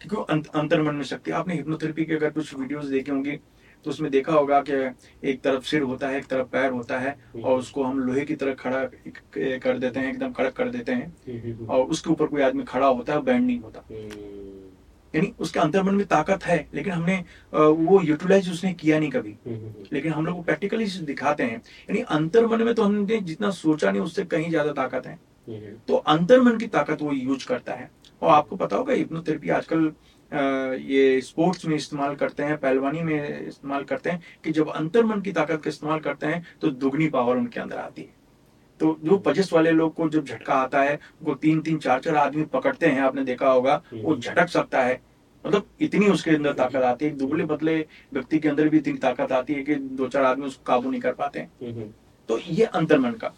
क्योंकि अंतर्मन में शक्ति आपने हिप्नोथेरेपी के अगर कुछ वीडियोस देखे होंगे तो उसमें देखा होगा कि एक तरफ़ सिर होता है एक तरफ़ पैर होता है और उसको हम लोहे की तरह खड़ा कर देते हैं एकदम कड़क कर देते हैं। हम्म, और उसके ऊपर कोई आदमी खड़ा होता है बैंड नहीं होता। हम्म, यानी उसके अंतर्मन में ताकत है लेकिन हमने वो यूटिलाइज उसने किया नहीं कभी। हम्म, लेकिन हम लोग को प्रैक्टिकली दिखाते हैं। यानी अंतर्मन में तो हमने जितना सोचा नहीं उससे कहीं ज़्यादा ताकत है। हम्म, तो अंतर्मन की ताकत वो यूज़ करता है। और आपको पता होगा हिप्नोथेरेपी आजकल ये स्पोर्ट्स में इस्तेमाल करते हैं पहलवानी में इस्तेमाल करते हैं कि जब अंतर्मन की ताकत का इस्तेमाल करते हैं तो दुगनी पावर उनके अंदर आती है। तो जो पजस वाले लोग को जब झटका आता है वो तीन तीन चार चार आदमी पकड़ते हैं आपने देखा होगा वो झटक सकता है। मतलब इतनी उसके अंदर ताकत आती है दुबले पतले व्यक्ति के अंदर भी इतनी ताकत आती है कि दो चार आदमी उसको काबू नहीं कर पाते हैं। हम्म, तो ये अंतर्मन का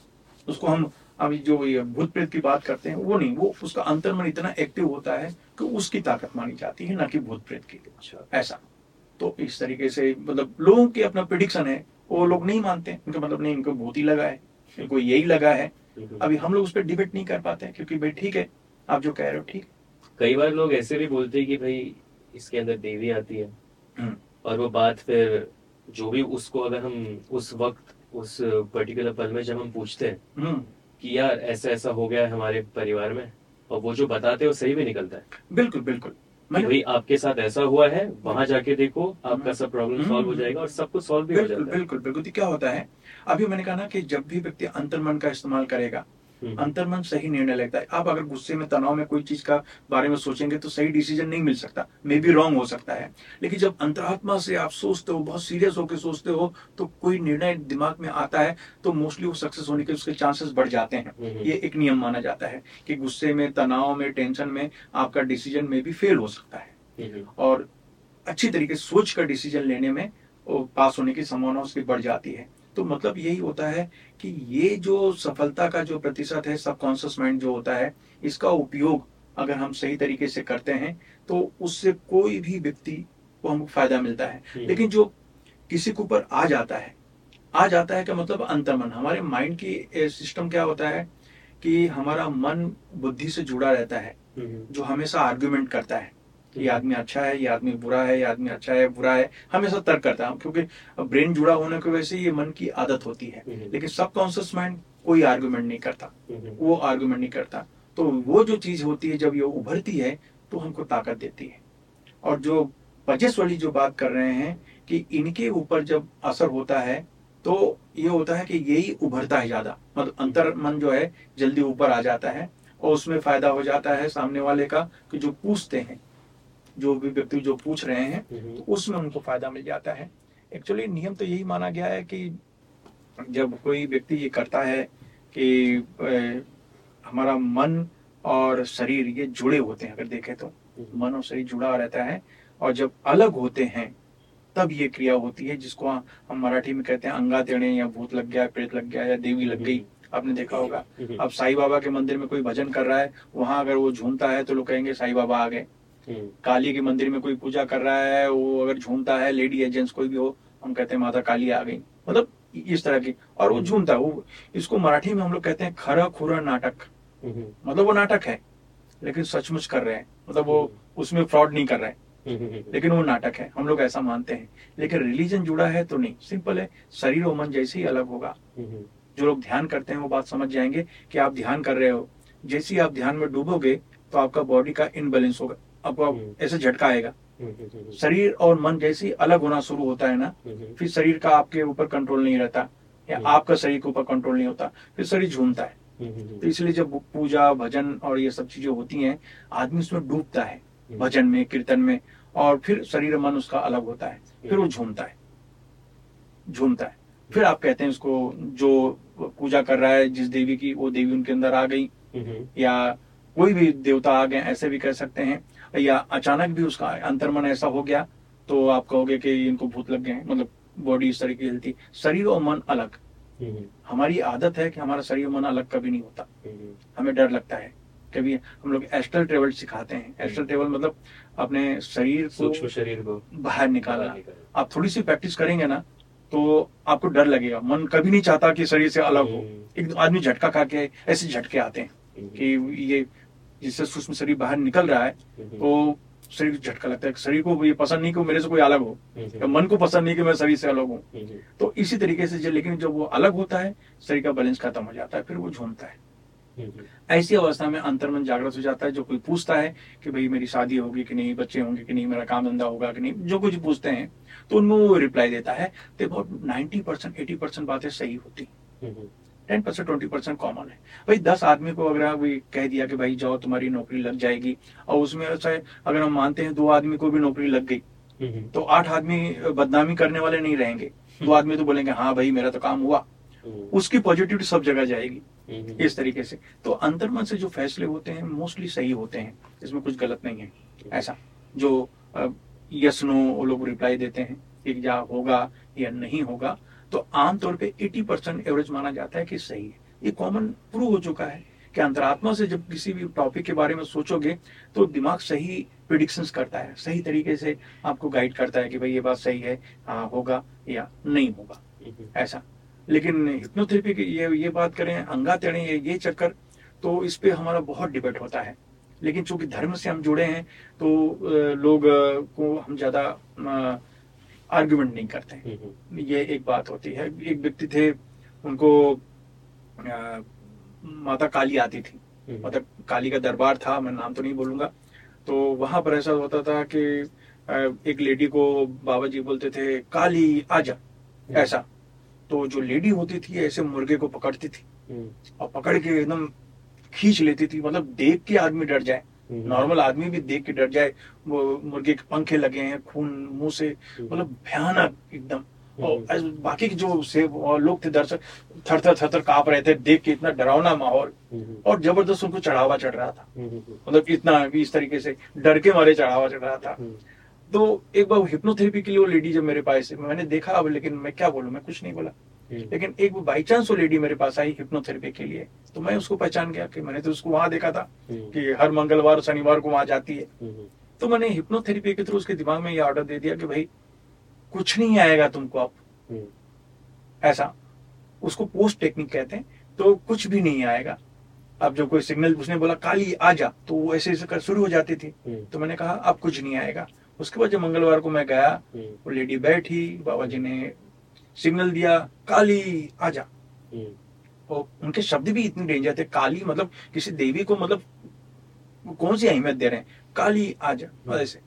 उसको हम अभी जो ये भूत प्रेत की बात करते हैं वो नहीं वो उसका अंतर्मन इतना एक्टिव होता है कि उसकी ताकत मानी जाती है ना कि भूत प्रेत की। अच्छा। ऐसा। तो इस तरीके से मतलब लोगों के अपना प्रिडिक्शन है वो लोग नहीं मानते। उनका मतलब नहीं इनको भूत ही लगा है इनको यही लगा है। अभी हम लोग उस पर डिबेट नहीं कर पाते क्योंकि भाई ठीक है आप जो कह रहे हो ठीक। कई बार लोग ऐसे भी बोलते हैं कि भाई इसके अंदर देवी आती है। हम्म, और वो बात फिर जो भी उसको अगर हम उस वक्त उस पर्टिकुलर पल में जब हम पूछते हैं हम्म, कि यार ऐसा ऐसा हो गया है हमारे परिवार में और वो जो बताते हैं वो सही भी निकलता है। बिल्कुल बिल्कुल। मैंने भाई आपके साथ ऐसा हुआ है वहाँ जाके देखो आपका सब प्रॉब्लम हम्म। सॉल्व हो जाएगा और सब कुछ सॉल्व भी हो बिल्कुल बिल्कुल बिल्कुल। तो क्या होता है? अभी मैंने कहा ना कि जब भी व्यक्ति अंतर्मन का इस्तेमाल करेगा हम्म, अंतर्मन सही निर्णय लेता है। आप अगर गुस्से में तनाव में कोई चीज़ का बारे में सोचेंगे तो सही डिसीज़न नहीं मिल सकता। मे बी रॉन्ग हो सकता है। लेकिन जब अंतरात्मा से आप सोचते हो बहुत सीरियस होकर सोचते हो तो कोई निर्णय दिमाग में आता है तो मोस्टली वो सक्सेस होने के उसके चांसेस बढ़ जाते हैं। हम्म, ये एक नियम माना जाता है कि गुस्से में तनाव में टेंशन में आपका डिसीज़न में भी फेल हो सकता है। हम्म, और अच्छी तरीके से सोच कर डिसीज़न लेने में पास होने की संभावना उसकी बढ़ जाती है। तो मतलब यही होता है कि ये जो सफलता का जो प्रतिशत है सबकॉन्शियस माइंड जो होता है इसका उपयोग अगर हम सही तरीके से करते हैं तो उससे कोई भी व्यक्ति को हमको फ़ायदा मिलता है। लेकिन जो किसी के ऊपर आ जाता है आ जाता है का मतलब अंतर्मन। हमारे माइंड की सिस्टम क्या होता है कि हमारा मन बुद्धि से जुड़ा रहता है हम्म, जो हमेशा आर्ग्यूमेंट करता है। ये आदमी अच्छा है ये आदमी बुरा है ये आदमी अच्छा है बुरा है। हमेशा तर्क करता है क्योंकि ब्रेन जुड़ा होने की वजह से ये मन की आदत होती है। हम्म, लेकिन सबकॉन्शियस माइंड कोई आर्गुमेंट नहीं करता। हम्म, वो आर्गुमेंट नहीं करता। तो वो जो चीज़ होती है जब ये उभरती है तो हमको ताकत देती है। और जो पजस वाली जो बात कर रहे हैं कि इनके ऊपर जब असर होता है तो ये होता है कि यही उभरता है ज़्यादा। मतलब अंतर मन जो है जल्दी ऊपर आ जाता है और उसमें फ़ायदा हो जाता है सामने वाले का कि जो पूछते हैं। जो भी व्यक्ति जो पूछ रहे हैं हम्म, तो उसमें उनको फ़ायदा मिल जाता है। एक्चुअली नियम तो यही माना गया है कि जब कोई व्यक्ति ये करता है कि अ, हमारा मन और शरीर ये जुड़े होते हैं अगर देखें तो। हम्म, मन और शरीर जुड़ा रहता है और जब अलग होते हैं तब ये क्रिया होती है जिसको हम मराठी में कहते हैं अंगा तेड़े या भूत लग गया प्रेत लग गया या देवी लग गई। आपने देखा होगा। हम्म, अब साईं बाबा के मंदिर में कोई भजन कर रहा है वहाँ अगर वो झूमता है तो लोग कहेंगे साईं बाबा आ गए। हम्म, काली के मंदिर में कोई पूजा कर रहा है वो अगर झूमता है लेडी है जेंट्स कोई भी हो हम कहते हैं माता काली आ गई। मतलब इस तरह की और वो झूमता है वो इसको मराठी में हम लोग कहते हैं खरा खुरा नाटक। हम्म, मतलब वो नाटक है लेकिन सचमुच कर रहे हैं। मतलब वो उसमें फ्रॉड नहीं कर रहे हैं। हम्म, लेकिन वो नाटक है हम लोग ऐसा मानते हैं। लेकिन रिलीजन जुड़ा है तो नहीं सिंपल है शरीर और मन जैसे ही अलग होगा। हम्म, जो लोग ध्यान करते हैं वो बात समझ जाएँगे कि आप ध्यान कर रहे हो। जैसे ही आप ध्यान में डूबोगे तो आपका बॉडी का इनबैलेंस होगा। आपको हम्म। ऐसे झटका आएगा। हम्म, हम्म, शरीर और मन जैसे अलग होना शुरू होता है ना फिर शरीर का आपके ऊपर कंट्रोल नहीं रहता या। आपका शरीर के ऊपर कंट्रोल नहीं होता फिर शरीर झूमता है। तो इसलिए जब पूजा भजन और ये सब चीज़ें होती हैं आदमी उसमें डूबता है भजन में कीर्तन में और फिर शरीर मन उसका अलग होता है फिर वो झूमता है झूमता है। फिर आप कहते हैं उसको जो पूजा कर रहा है जिस देवी की वो देवी उनके अंदर आ गई या कोई भी देवता आ गए ऐसे भी कह सकते हैं। या अचानक भी उसका अंतर्मन ऐसा हो गया तो आप कहोगे कि इनको भूत लग गए हैं। मतलब बॉडी इस तरीके की हिलती। शरीर और मन अलग। हम्म, हमारी आदत है कि हमारा शरीर और मन अलग कभी नहीं होता। हम्म, हमें डर लगता है। कभी हम लोग एस्ट्रल ट्रेवल सिखाते हैं। एस्ट्रल ट्रेवल मतलब अपने शरीर को शरीर को बाहर निकालना। आप थोड़ी सी प्रैक्टिस करेंगे ना तो आपको डर लगेगा। मन कभी नहीं चाहता कि शरीर से अलग हो। हम्म। एक आदमी झटका खा के ऐसे झटके आते हैं हम्म। कि ये जिससे सूक्ष्म शरीर बाहर निकल रहा है हम्म। तो शरीर को झटका लगता है शरीर को ये पसंद नहीं कि मेरे से कोई अलग हो हम्म। या मन को पसंद नहीं कि मैं शरीर से अलग हूँ हम्म। तो इसी तरीके से जो- लेकिन जब वो अलग होता है शरीर का बैलेंस खत्म हो जाता है फिर वो झूमता है। ऐसी अवस्था में अंतर्मन जागृत हो जाता है जो कोई पूछता है कि भाई मेरी शादी होगी कि नहीं बच्चे होंगे कि नहीं मेरा काम धंधा होगा कि नहीं जो कुछ पूछते हैं तो उनमें वो रिप्लाई देता है तो बहुत नाइन्टी परसेंट एटी परसेंट बातें सही होती। Ten percent twenty percent common है। भाई दस आदमी को अगर कोई कह दिया कि भाई जाओ तुम्हारी नौकरी लग जाएगी और उसमें ऐसा अगर हम मानते हैं दो आदमी को भी नौकरी लग गई हम्म। तो आठ आदमी बदनामी करने वाले नहीं रहेंगे। दो आदमी तो बोलेंगे हाँ भाई मेरा तो काम हुआ। हम्म। उसकी पॉजिटिविटी सब जगह जाएगी हम्म। इस तरीके से। तो अंतर्मन से जो फैसले होते हैं मोस्टली सही होते हैं। इसमें कुछ गलत नहीं है। ऐसा। जो यस नो लोग रिप्लाई देते हैं कि या होगा या नहीं होगा। तो आमतौर पे 80 परसेंट एवरेज माना जाता है कि सही है। ये कॉमन प्रूव हो चुका है कि अंतरात्मा से जब किसी भी टॉपिक के बारे में सोचोगे तो दिमाग सही प्रिडिक्शंस करता है। सही तरीके से आपको गाइड करता है कि भाई ये बात सही है हाँ होगा या नहीं होगा। ऐसा। लेकिन हिप्नोथेरेपी की ये ये बात करें अंगा तेड़े ये ये चक्कर तो इस पे हमारा बहुत डिबेट होता है। लेकिन चूँकि धर्म से हम जुड़े हैं तो लोग को हम ज़्यादा आर्गुमेंट नहीं करते हैं। हम्म। ये एक बात होती है। एक व्यक्ति थे उनको अ, माता काली आती थी। हम्म। मतलब काली का दरबार था मैं नाम तो नहीं बोलूँगा। तो वहाँ पर ऐसा होता था कि एक लेडी को बाबा जी बोलते थे काली आजा। ऐसा। तो जो लेडी होती थी ऐसे मुर्गे को पकड़ती थी। हम्म। और पकड़ के एकदम खींच लेती थी। मतलब देख के आदमी डर जाए। हम्म। नॉर्मल आदमी भी देख के डर जाए वो मुर्गे के पंखे लगे हैं खून मुँह से मतलब भयानक एकदम और हम्म। बाकी के जो से लोग थे दर्शक थर थर थर थर काँप रहे थे देख के इतना डरावना माहौल हम्म। और ज़बरदस्त उनको चढ़ावा चढ़ रहा था हम्म। मतलब इतना भी इस तरीके से डर के मारे चढ़ावा चढ़ रहा था हम्म। तो एक बार हिप्नोथेरेपी के लिए वो लेडी जब मेरे पास मैंने देखा अब लेकिन मैं क्या बोलूँ मैं कुछ नहीं बोला हम्म। लेकिन एक बाई चांस वो लेडी मेरे पास आई हिप्नोथेरेपी के लिए तो मैं उसको पहचान गया कि मैंने तो उसको वहाँ देखा था हम्म। कि हर मंगलवार और शनिवार को वहाँ जाती है हम्म। तो मैंने हिप्नोथेरेपी के थ्रू उसके दिमाग में ये ऑर्डर दे दिया कि भाई कुछ नहीं आएगा तुमको अब हम्म। ऐसा उसको पोस्ट टेक्निक कहते हैं तो कुछ भी नहीं आएगा अब जब कोई सिग्नल उसने बोला काली आ जा तो वो ऐसे ऐसे कर शुरू हो जाती थी हम्म। तो मैंने कहा अब कुछ नहीं आएगा उसके बाद जब मंगलवार को मैं गया हम्म। वो लेडी बैठी बाबा जी ने सिग्नल दिया काली आ जा हम्म। और उनके शब्द भी इतने डेंजर थे काली मतलब किसी देवी को मतलब कौन सी अहमियत दे रहे हैं काली आ जा हम्म। ऐसे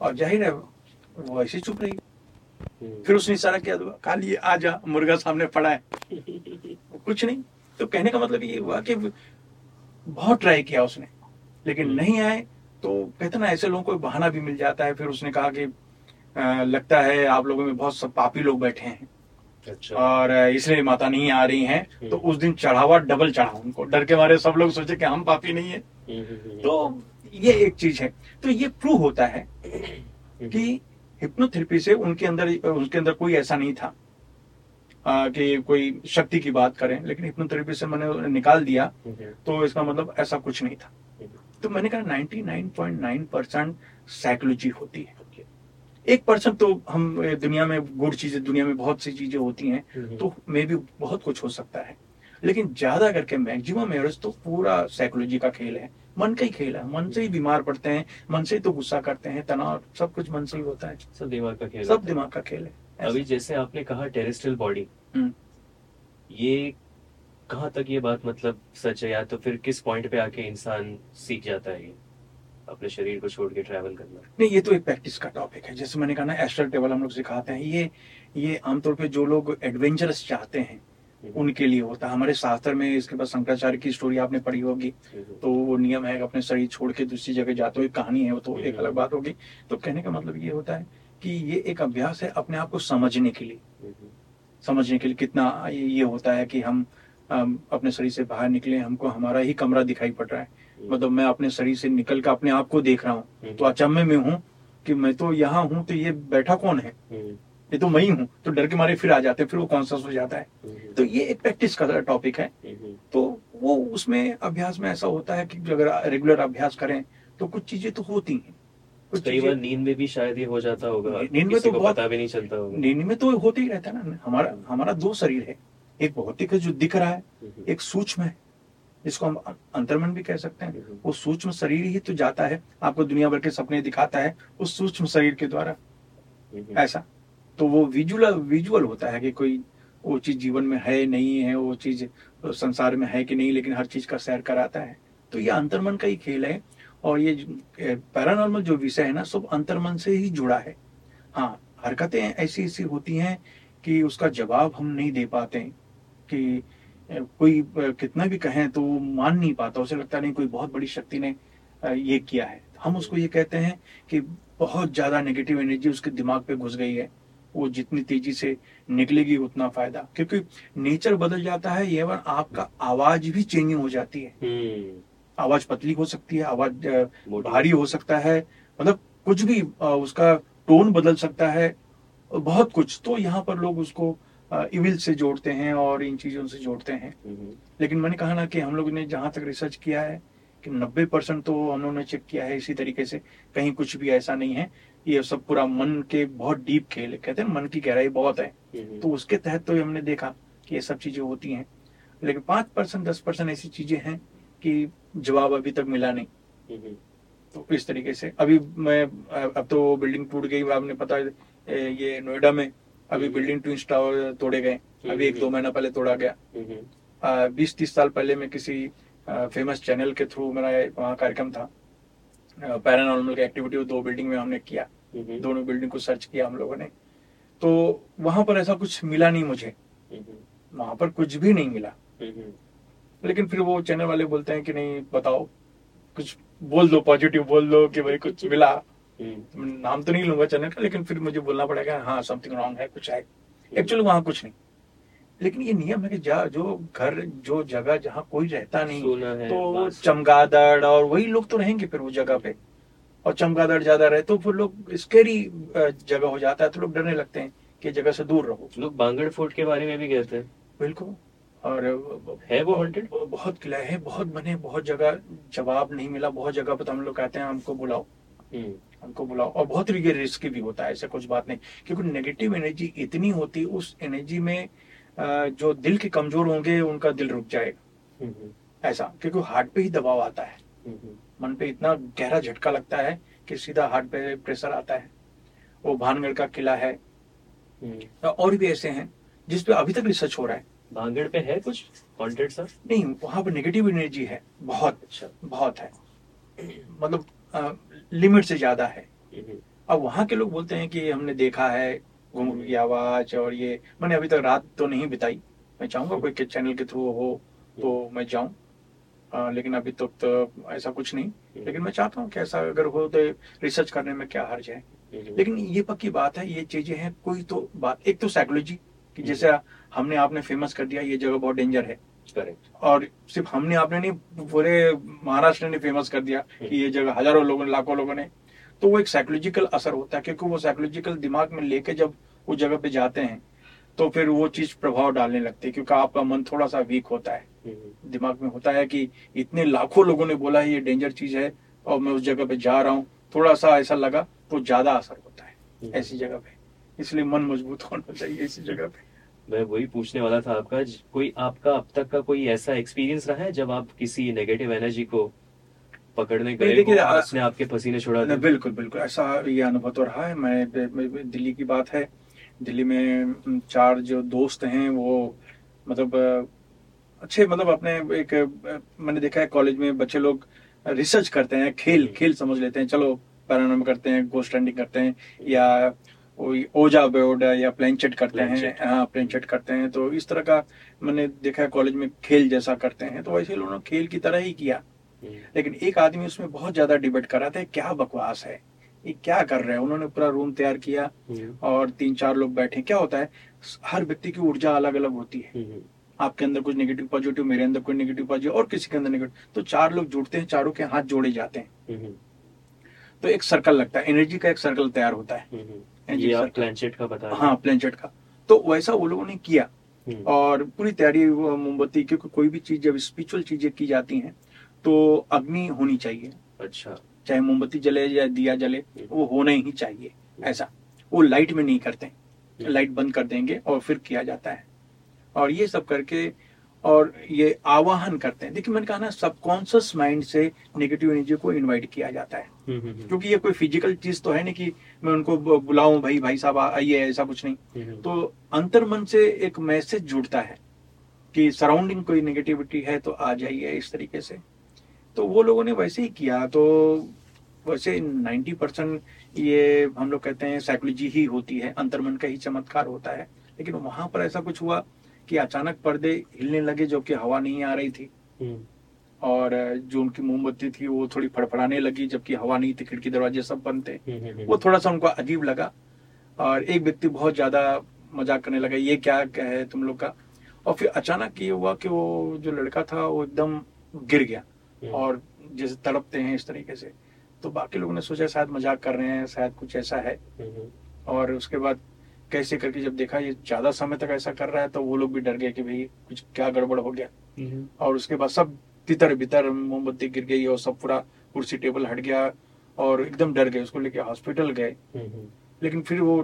और ज़ाहिर है वो ऐसे चुप रही हम्म। फिर उसने इशारा किया तो काली आ जा मुर्गा सामने पड़ा है [laughs] कुछ नहीं तो कहने का मतलब ये हुआ कि बहुत ट्राई किया उसने लेकिन हम्म। नहीं आए तो कहते ना ऐसे लोगों को बहाना भी मिल जाता है फिर उसने कहा कि लगता है आप लोगों में बहुत सब पापी लोग बैठे हैं अच्छा और इसलिए माता नहीं आ रही हैं हम्म। तो उस दिन चढ़ावा डबल चढ़ा उनको डर के मारे सब लोग सोचे कि हम पापी नहीं है हम्म। हम्म। तो ये एक चीज़ है तो ये प्रूव होता है। कि हिप्नोथेरेपी से उनके अंदर उनके अंदर कोई ऐसा नहीं था आ, कि कोई शक्ति की बात करें लेकिन हिप्नोथेरेपी से मैंने निकाल दिया। तो इसका मतलब ऐसा कुछ नहीं था तो मैंने कहा 99.9 परसेंट साइकोलॉजी होती है एक परसेंट तो हम दुनिया में गुड चीज़ें दुनिया में बहुत सी चीज़ें होती हैं हम्म। तो मे भी बहुत कुछ हो सकता है। लेकिन ज़्यादा करके मैक्सिमम एवरेज तो पूरा साइकोलॉजी का खेल है। मन का ही खेल है। मन से ही बीमार पड़ते हैं मन से ही तो गुस्सा करते हैं तनाव सब कुछ मन से ही होता है। सब दिमाग का खेल सब दिमाग का खेल है। अभी जैसे आपने कहा टेरेस्ट्रियल बॉडी हम्म। ये कहाँ तक ये बात मतलब सच है? या तो फिर किस पॉइंट पे आके इंसान सीख जाता है ये? अपने शरीर को छोड़ के ट्रैवल करना। नहीं ये तो एक प्रैक्टिस का टॉपिक है। जैसे मैंने कहा ना एस्ट्रल टेबल हम लोग सिखाते हैं। ये ये आमतौर पे जो लोग एडवेंचरस चाहते हैं उनके लिए होता है। हमारे शास्त्र में इसके बाद शंकराचार्य की स्टोरी आपने पढ़ी होगी। हम्म। तो वो नियम है अपने शरीर छोड़ के दूसरी जगह जाते हुए कहानी है वो तो एक हम्म। अलग बात होगी। तो कहने का मतलब ये होता है कि ये एक अभ्यास है अपने आप को समझने के लिए। हम्म। समझने के लिए कितना ये होता है कि हम अपने शरीर से बाहर निकले हमको हमारा ही कमरा दिखाई पड़ रहा है। मतलब मैं अपने शरीर से निकल कर अपने आप को देख रहा हूँ। तो अचंभे में हूँ कि मैं तो यहाँ हूँ तो ये बैठा कौन है? हम्म। ये तो मैं ही हूँ। तो डर के मारे फिर आ जाते हैं फिर वो कॉन्सियस हो जाता है। हम्म। तो ये एक प्रैक्टिस का टॉपिक है। हम्म। तो वो उसमें अभ्यास में ऐसा होता है कि अगर रेगुलर अभ्यास करें तो कुछ चीज़ें तो होती हैं। कई बार नींद में भी शायद ये हो जाता होगा। नींद में तो बहुत- पता भी नहीं चलता होगा। नींद में तो होते ही रहता है ना। हमारा हमारा दो शरीर है। एक भौतिक है जो दिख रहा है हम्म, एक सूक्ष्म है। जिसको हम अंतर्मन भी कह सकते हैं। हम्म, वो सूक्ष्म शरीर ही तो जाता है आपको दुनिया भर के सपने दिखाता है उस सूक्ष्म शरीर के द्वारा। ऐसा। तो वो विजुअल विजुअल होता है कि कोई वो चीज़ जीवन में है नहीं है वो चीज़ संसार में है कि नहीं लेकिन हर चीज़ का सैर कराता है। तो ये अंतर्मन का ही खेल है और ये पैरानॉर्मल जो विषय है ना सब अंतर्मन से ही जुड़ा है। हाँ हरकतें ऐसी ऐसी होती हैं कि उसका जवाब हम नहीं दे पाते कि अ, कोई कितना भी कहें तो वो मान नहीं पाता उसे लगता नहीं कोई बहुत बड़ी शक्ति ने ये किया है। हम उसको ये कहते हैं कि बहुत ज़्यादा नेगेटिव एनर्जी उसके दिमाग पे घुस गई है। वो जितनी तेज़ी से निकलेगी उतना फ़ायदा। क्योंकि नेचर बदल जाता है एवं आपका आवाज़ भी चेंजिंग हो जाती है। हम्म, आवाज़ पतली हो सकती है आवाज़ भारी हो सकता है मतलब कुछ भी उसका टोन बदल सकता है बहुत कुछ। तो यहाँ पर लोग उसको इविल से जोड़ते हैं और इन चीज़ों से जोड़ते हैं। हम्म, लेकिन मैंने कहा ना कि हम लोग ने जहाँ तक रिसर्च किया है कि 90 परसेंट तो हम लोगों ने चेक किया है इसी तरीके से। कहीं कुछ भी ऐसा नहीं है। ये सब पूरा मन के बहुत डीप खेल है कहते हैं मन की गहराई बहुत है। हम्म, तो उसके तहत तो हमने देखा कि ये सब चीज़ें होती हैं। लेकिन पाँच परसेंट दस परसेंट ऐसी चीज़ें हैं कि जवाब अभी तक मिला नहीं। हम्म, तो इस तरीके से अभी मैं अब तो बिल्डिंग टूट गई आपने पता ये नोएडा में अभी हम्म। बिल्डिंग टू इंस्टॉल तोड़े गए। अभी एक दो महीना पहले तोड़ा गया। हम्म, बीस तीस साल पहले मैं किसी फ़ेमस चैनल के थ्रू मेरा वहाँ कार्यक्रम था। पैरानॉर्मल की एक्टिविटी दो बिल्डिंग में हमने किया। हम्म, दोनों बिल्डिंग को सर्च किया हम लोगों ने। तो वहाँ पर ऐसा कुछ मिला नहीं मुझे। हम्म, वहाँ पर कुछ भी नहीं मिला। हम्म, लेकिन फिर वो चैनल वाले बोलते हैं कि नहीं बताओ। कुछ बोल दो पॉजिटिव बोल दो कि भाई कुछ मिला। हम्म, नाम तो नहीं लूँगा चैनल का लेकिन फिर मुझे बोलना पड़ेगा हाँ समथिंग रॉन्ग है कुछ है। एक्चुअली वहाँ कुछ नहीं। लेकिन ये नियम है कि जा जो घर जो जगह जहाँ कोई रहता नहीं तो चमगादड़ और वही लोग तो रहेंगे फिर वो जगह पे। और चमगादड़ ज़्यादा रहे तो फिर लोग स्केरी जगह हो जाता है तो लोग डरने लगते हैं कि जगह से दूर रहो। लोग बांगड़ फोर्ट के बारे में भी कहते हैं। बिल्कुल। और है वो haunted? बहुत किला है बहुत बने बहुत जगह जवाब नहीं मिला बहुत जगह पर तो हम लोग कहते हैं हमको बुलाओ। हम्म, हमको बुलाओ। और बहुत ये रिस्की भी होता है ऐसा कुछ बात नहीं। क्योंकि नेगेटिव एनर्जी इतनी होती है उस एनर्जी में जो दिल के कमज़ोर होंगे उनका दिल रुक जाएगा। हम्म, ऐसा क्योंकि हार्ट पे ही दबाव आता है। हम्म, मन पे इतना गहरा झटका लगता है कि सीधा हार्ट पे प्रेशर आता है। वो भानगढ़ का किला है। हम्म। और भी ऐसे हैं जिस पे अभी तक रिसर्च हो रहा है। भांगड़ पे है कुछ? हॉन्टेड सा नहीं वहाँ पर नेगेटिव एनर्जी है। बहुत अच्छा। बहुत है। मतलब लिमिट से ज़्यादा है। हम्म, अब वहाँ के लोग बोलते हैं कि हमने देखा है घूम की आवाज़ और ये मैंने अभी तक रात तो नहीं बिताई। मैं चाहूँगा कोई के चैनल के थ्रू हो तो मैं जाऊँ। लेकिन अभी तक तो ऐसा कुछ नहीं। लेकिन मैं चाहता हूँ कि ऐसा अगर हो तो रिसर्च करने में क्या हर्ज है। हम्म, लेकिन ये पक्की बात है ये चीज़ें हैं कोई तो बात एक तो साइकोलॉजी कि जैसे हमने आपने फ़ेमस कर दिया ये जगह बहुत डेंजर है। और सिर्फ़ हमने आपने नहीं पूरे महाराष्ट्र ने फ़ेमस कर दिया कि ये जगह हज़ारों लोगों ने लाखों लोगों ने। तो वो एक साइकोलॉजिकल असर होता है क्योंकि वो साइकोलॉजिकल दिमाग में लेके जब उस जगह पे जाते हैं तो फिर वो चीज़ प्रभाव डालने लगती है क्योंकि आपका मन थोड़ा सा वीक होता है। हम्म, दिमाग में होता है कि इतने लाखों लोगों ने बोला है ये डेंजर चीज़ है और मैं उस जगह पे जा रहा हूँ। थोड़ा सा ऐसा लगा तो ज़्यादा असर होता है ऐसी जगह पे। इसलिए मन मज़बूत होना चाहिए इसी जगह पे। मैं वही पूछने वाला था आपका कोई आपका अब तक का कोई ऐसा एक्सपीरियंस रहा है जब आप किसी नेगेटिव एनर्जी को पकड़ने गए देखिए, उसने आपके पसीने छुड़ा दिए? बिल्कुल बिल्कुल ऐसा ये अनुभव तो रहा है। मैं, दिल्ली की बात है। दिल्ली में चार जो दोस्त हैं वो मतलब अच्छे मतलब अपने एक मैंने देखा है कॉलेज में बच्चे लोग रिसर्च करते हैं खेल खेल समझ लेते हैं। चलो पैरानॉर्मल करते हैं गोस्ट स्टैंडिंग करते हैं या ओजा बोर्ड या प्लेनचेट करते हैं। हाँ प्लेनचेट करते हैं। तो इस तरह का मैंने देखा है कॉलेज में खेल जैसा करते हैं। तो वैसे लोगों ने खेल की तरह ही किया। हम्म, लेकिन एक आदमी उसमें बहुत ज़्यादा डिबेट कर रहा था क्या बकवास है? ये क्या कर रहे हैं? उन्होंने पूरा रूम तैयार किया हम्म, और तीन चार लोग बैठे। क्या होता है हर व्यक्ति की ऊर्जा अलग अलग होती है। हम्म, आपके अंदर कुछ नेगेटिव पॉजिटिव मेरे अंदर कोई नेगेटिव पॉजिटिव और किसी के अंदर नेगेटिव तो चार लोग जुड़ते हैं चारों के हाथ जोड़े जाते हैं। तो एक सर्कल लगता है एनर्जी का एक सर्कल तैयार होता है। हम्म। प्लेनचेट का बता हाँ प्लेनचेट का। तो वैसा वो लोगों ने किया। हम्म। और पूरी तैयारी मोमबत्ती क्योंकि कोई भी चीज़ जब स्पिरिचुअल चीज़ें की जाती हैं तो अग्नि होनी चाहिए। अच्छा। चाहे मोमबत्ती जले या दिया जले वो होना ही चाहिए ऐसा। वो लाइट में नहीं करते। लाइट बंद कर देंगे और फिर किया जाता है। और ये सब करके और ये आवाहन करते हैं। देखिए मैंने कहा ना सबकॉन्शियस माइंड से नेगेटिव एनर्जी को इनवाइट किया जाता है। हम्म, हम्म, हम्म, क्योंकि ये कोई फ़िज़िकल चीज़ तो है नहीं कि मैं उनको बुलाऊं भाई भाई साहब आइए ऐसा कुछ नहीं। तो अंतर मन से एक मैसेज जुड़ता है कि सराउंडिंग कोई नेगेटिविटी है तो आ जाइए इस तरीके से। तो वो लोगों ने वैसे ही किया। तो वैसे 90 परसेंट ये हम लोग कहते हैं साइकोलॉजी ही होती है। अंतर्मन का ही चमत्कार होता है। लेकिन वहाँ पर ऐसा कुछ हुआ कि अचानक पर्दे हिलने लगे जो कि हवा नहीं आ रही थी। हम्म, और जो उनकी मोमबत्ती थी वो थोड़ी फड़फड़ाने लगी जबकि हवा नहीं थी खिड़की दरवाजे सब बंद थे। हम्म, हम्म, वो थोड़ा सा उनको अजीब लगा और एक व्यक्ति बहुत ज़्यादा मज़ाक करने लगा ये क्या है तुम लोग का? और फिर अचानक ये हुआ कि वो जो लड़का था वो एकदम गिर गया और जैसे तड़पते हैं इस तरीके से। तो बाकी लोगों ने सोचा शायद मज़ाक कर रहे हैं शायद कुछ ऐसा है। और उसके बाद कैसे करके जब देखा ये ज़्यादा समय तक ऐसा कर रहा है तो वो लोग भी डर गए कि भाई कुछ क्या गड़बड़ हो गया। हम्म, और उसके बाद सब तितर बितर मोमबत्ती गिर गई और सब पूरा कुर्सी टेबल हट गया और एकदम डर गए उसको लेके हॉस्पिटल गए। हम्म, हम्म, लेकिन फिर वो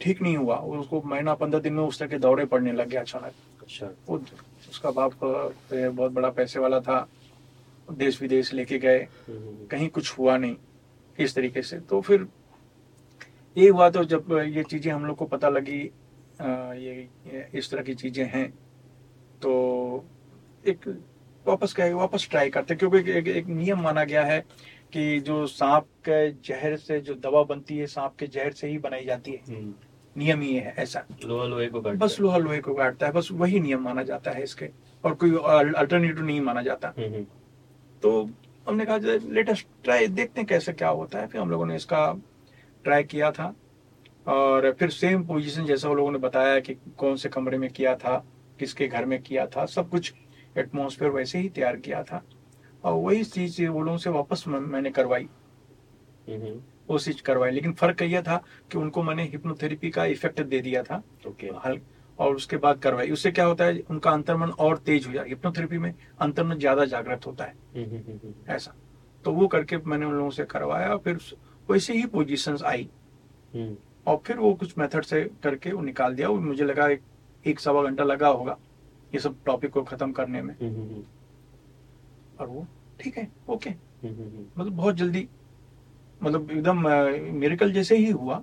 ठीक नहीं हुआ उसको महीना पंद्रह दिन में उस तरह के दौरे पड़ने लग गया अचानक। अच्छा। वो उसका बाप बहुत बड़ा पैसे वाला था देश विदेश लेके गए। कहीं कुछ हुआ नहीं इस तरीके से। तो फिर ये हुआ तो जब ये चीज़ें हम लोग को पता लगी ये, ये इस तरह की चीज़ें हैं तो एक वापस क्या वापस ट्राई करते क्योंकि एक, एक, एक नियम माना गया है कि जो सांप के जहर से जो दवा बनती है सांप के जहर से ही बनाई जाती है। हम्म, नियम ये है ऐसा। लोहा लोहे को काटता बस लोहा लोहे को काटता है बस वही नियम माना जाता है इसके और कोई अल्टरनेटिव नहीं माना जाता। है। हम्म, हम्म, तो हमने कहा लेटेस्ट ट्राई देखते हैं कैसे क्या होता है। फिर हम लोगों ने इसका ट्राई किया था। और फिर सेम पोजीशन जैसा वो लोगों ने बताया कि कौन से कमरे में किया था किसके घर में किया था सब कुछ एटमोसफेयर वैसे ही तैयार किया था। और वही चीज़ वो लोगों से वापस मैंने करवाई। हम्म, हम्म, वो चीज़ करवाई लेकिन फ़र्क यह था कि उनको मैंने हिप्नोथेरेपी का इफ़ेक्ट दे दिया था। ओके। हल और उसके बाद करवाई। उससे क्या होता है उनका अंतर्मन और तेज हो जाए हिप्नोथेरेपी में अंतर्मन ज़्यादा जागृत होता है। हम्म, हम्म, ऐसा। तो वो करके मैंने उन लोगों से करवाया फिर वैसे ही पोजीशंस आई। हम्म, और फिर वो कुछ मेथड से करके वो निकाल दिया। वो मुझे लगा एक, एक सवा घंटा लगा होगा ये सब टॉपिक को खत्म करने में। हम्म, हम्म, और वो ठीक है ओके मतलब बहुत जल्दी मतलब एकदम मेरिकल जैसे ही हुआ।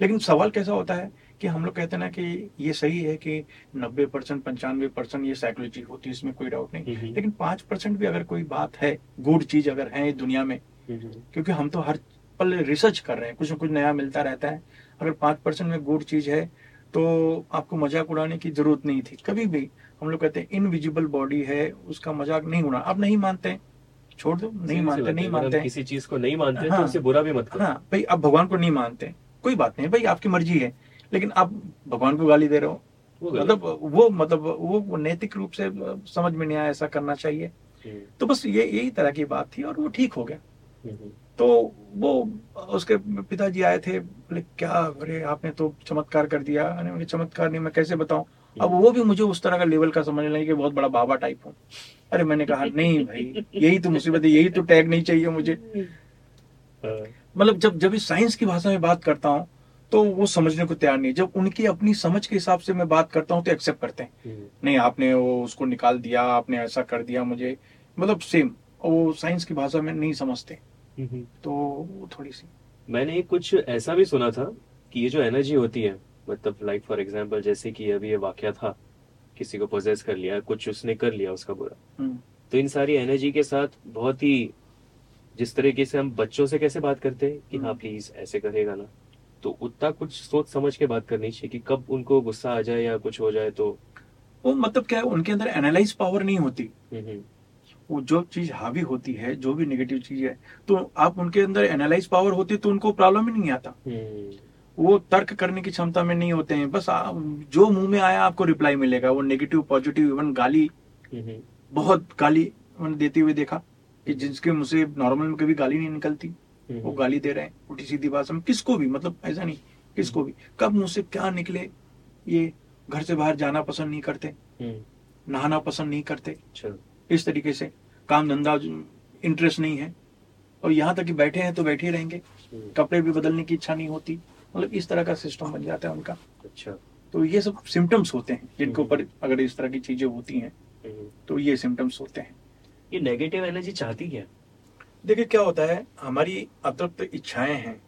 लेकिन सवाल कैसा होता है कि हम लोग कहते हैं ना कि ये सही है कि 90 परसेंट पंचानवे परसेंट ये साइकोलॉजी होती है इसमें कोई डाउट नहीं। लेकिन पाँच परसेंट भी अगर कोई बात है गुड चीज़ अगर है दुनिया में क्योंकि हम तो हर पल रिसर्च कर रहे हैं कुछ ना कुछ नया मिलता रहता है। अगर पाँच परसेंट में गुड चीज़ है तो आपको मज़ाक उड़ाने की ज़रूरत नहीं थी। कभी भी हम लोग कहते हैं इनविजिबल बॉडी है उसका मज़ाक नहीं उड़ा आप नहीं मानते छोड़ दो नहीं मानते नहीं मानते किसी चीज़ को नहीं मानते हाँ। तो उसे बुरा भी मत करो। हाँ भाई आप भगवान को नहीं मानते कोई बात नहीं भाई आपकी मर्ज़ी है। लेकिन आप भगवान को गाली दे रहे हो। मतलब वो मतलब वो नैतिक रूप से समझ में नहीं आया ऐसा करना चाहिए। हम्म, तो बस ये यही तरह की बात थी और वो ठीक हो गया। हम्म, हम्म, तो वो उसके पिताजी आए थे बोले क्या अरे आपने तो चमत्कार कर दिया। अरे मैंने चमत्कार नहीं मैं कैसे बताऊँ? अब वो भी मुझे उस तरह का लेवल का समझने लगे कि बहुत बड़ा बाबा टाइप हूँ। अरे मैंने कहा नहीं भाई यही तो मुसीबत है यही तो टैग नहीं चाहिए मुझे। मतलब जब जब इस साइंस की भाषा में बात करता हूँ तो वो समझने को तैयार नहीं जब उनकी अपनी समझ के हिसाब से मैं बात करता हूँ तो एक्सेप्ट करते हैं। हम्म, नहीं आपने वो उसको निकाल दिया आपने ऐसा कर दिया मुझे। मतलब सेम वो साइंस की भाषा में नहीं समझते। तो थोड़ी सी। मैंने कुछ ऐसा भी सुना था कि ये जो एनर्जी होती है मतलब लाइक फॉर एग्जांपल जैसे कि अभी ये वाक्य था किसी को पोजेस कर लिया कुछ उसने कर लिया उसका बुरा। हम्म, तो इन सारी एनर्जी के साथ बहुत ही जिस तरीके से हम बच्चों से कैसे बात करते हैं कि हाँ हम्म। प्लीज़ ऐसे करेगा ना तो उतना कुछ सोच समझ के बात करनी चाहिए कि कब उनको गुस्सा आ जाए या कुछ हो जाए तो वो मतलब क्या है उनके अंदर एनालाइज पावर नहीं होती। हम्म, हम्म, वो जो चीज़ हावी होती है जो भी नेगेटिव चीज़ है तो आप उनके अंदर एनालाइज पावर होती तो उनको प्रॉब्लम ही नहीं आता। हम्म, वो तर्क करने की क्षमता में नहीं होते हैं। बस आ, जो मुँह में आया आपको रिप्लाई मिलेगा। वो नेगेटिव पॉजिटिव इवन गाली हम्म, हम्म, बहुत गाली मैंने देते हुए देखा कि जिसके मुँह से नॉर्मल में कभी गाली नहीं निकलती। हम्म, वो गाली दे रहे हैं। उल्टी सीधी भाषा में किसको भी मतलब ऐसा नहीं किसको भी। कब मुँह से क्या निकले ये घर से बाहर जाना पसंद नहीं करते। हम्म, नहाना पसंद नहीं करते। अच्छा। इस तरीके से काम धंधा इंटरेस्ट नहीं है। और यहाँ तक कि बैठे हैं तो बैठे ही रहेंगे। हम्म, कपड़े भी बदलने की इच्छा नहीं होती। मतलब इस तरह का सिस्टम बन जाता है उनका। अच्छा। तो ये सब सिम्टम्स होते हैं जिनके हम्म। ऊपर अगर इस तरह की चीज़ें होती हैं हम्म। तो ये सिम्टम्स होते हैं। ये नेगेटिव एनर्जी चाहती क्या? देखिए क्या होता है हमारी अतृप्त इच्छाएँ हैं।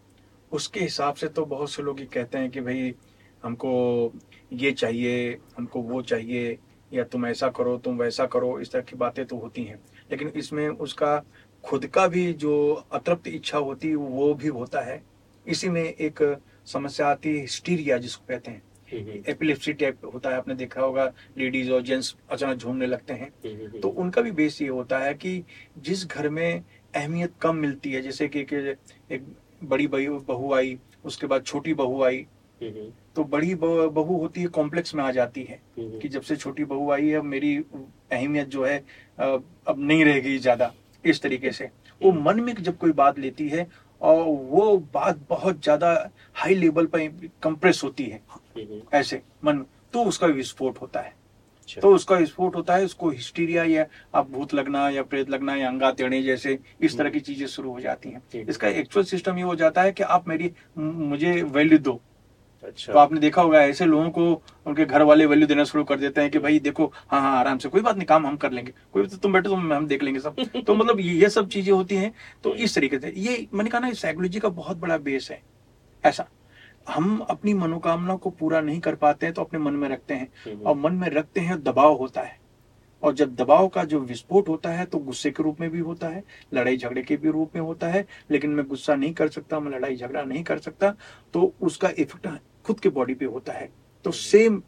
उसके हिसाब से तो बहुत से लोग ये कहते हैं कि भाई हमको ये चाहिए हमको वो चाहिए। या तुम ऐसा करो तुम वैसा करो इस तरह की बातें तो होती हैं। लेकिन इसमें उसका खुद का भी जो अतृप्त इच्छा होती है वो भी होता है। इसी में एक समस्या आती है हिस्टीरिया जिसको कहते हैं। हम्म, एपिलेप्सी टाइप होता है आपने देखा होगा लेडीज़ और जेंट्स अचानक झूमने लगते हैं। हम्म, तो उनका भी बेस ये होता है कि जिस घर में अहमियत कम मिलती है जैसे कि, कि एक बड़ी बहू आई उसके बाद छोटी बहू आई हम्म, तो बड़ी बहू होती है कॉम्प्लेक्स में आ जाती है हम्म, कि जब से छोटी बहू आई है मेरी अहमियत जो है अब नहीं रहेगी ज़्यादा इस तरीके से। वो मन में जब कोई बात लेती है और वो बात बहुत ज़्यादा हाई लेवल पर कंप्रेस होती है हम्म, ऐसे मन तो उसका विस्फोट होता है। अच्छा, तो उसका विस्फोट होता है उसको हिस्टीरिया या आप भूत लगना या प्रेत लगना या अंगा टेढ़े जैसे इस तरह की चीज़ें शुरू हो जाती हैं। इसका एक्चुअल सिस्टम ये हो जाता है कि आप मेरी मुझे वैल्यू दो। अच्छा। तो आपने देखा होगा ऐसे लोगों को उनके घर वाले वैल्यू देना शुरू कर देते हैं कि भाई देखो हाँ हाँ आराम से कोई बात नहीं काम हम कर लेंगे। कोई तो तुम बैठो तुम हम देख लेंगे सब। [laughs] तो मतलब ये ये सब चीज़ें होती हैं तो इस तरीके से। ये मैंने कहा ना साइकोलॉजी का बहुत बड़ा बेस है ऐसा। हम अपनी मनोकामना को पूरा नहीं कर पाते हैं तो अपने मन में रखते हैं। हम्म, और मन में रखते हैं दबाव होता है। और जब दबाव का जो विस्फोट होता है तो गुस्से के रूप में भी होता है लड़ाई झगड़े के भी रूप में होता है लेकिन मैं गुस्सा नहीं कर सकता मैं लड़ाई झगड़ा नहीं कर सकता तो उसका इफ़ेक्ट खुद के बॉडी पे होता है। तो सेम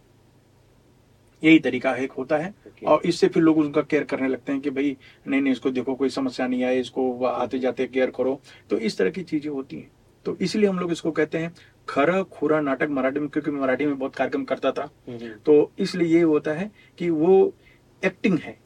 यही तरीका एक होता है। Okay. और इससे फिर लोग उनका केयर करने लगते हैं कि भाई नहीं नहीं इसको देखो कोई समस्या नहीं आए इसको आते जाते केयर करो। तो इस तरह की चीज़ें होती हैं। तो इसलिए हम लोग इसको कहते हैं खरा खुरा नाटक मराठी में क्योंकि मराठी में बहुत कार्यक्रम करता था। हम्म, तो इसलिए ये होता है कि वो एक्टिंग है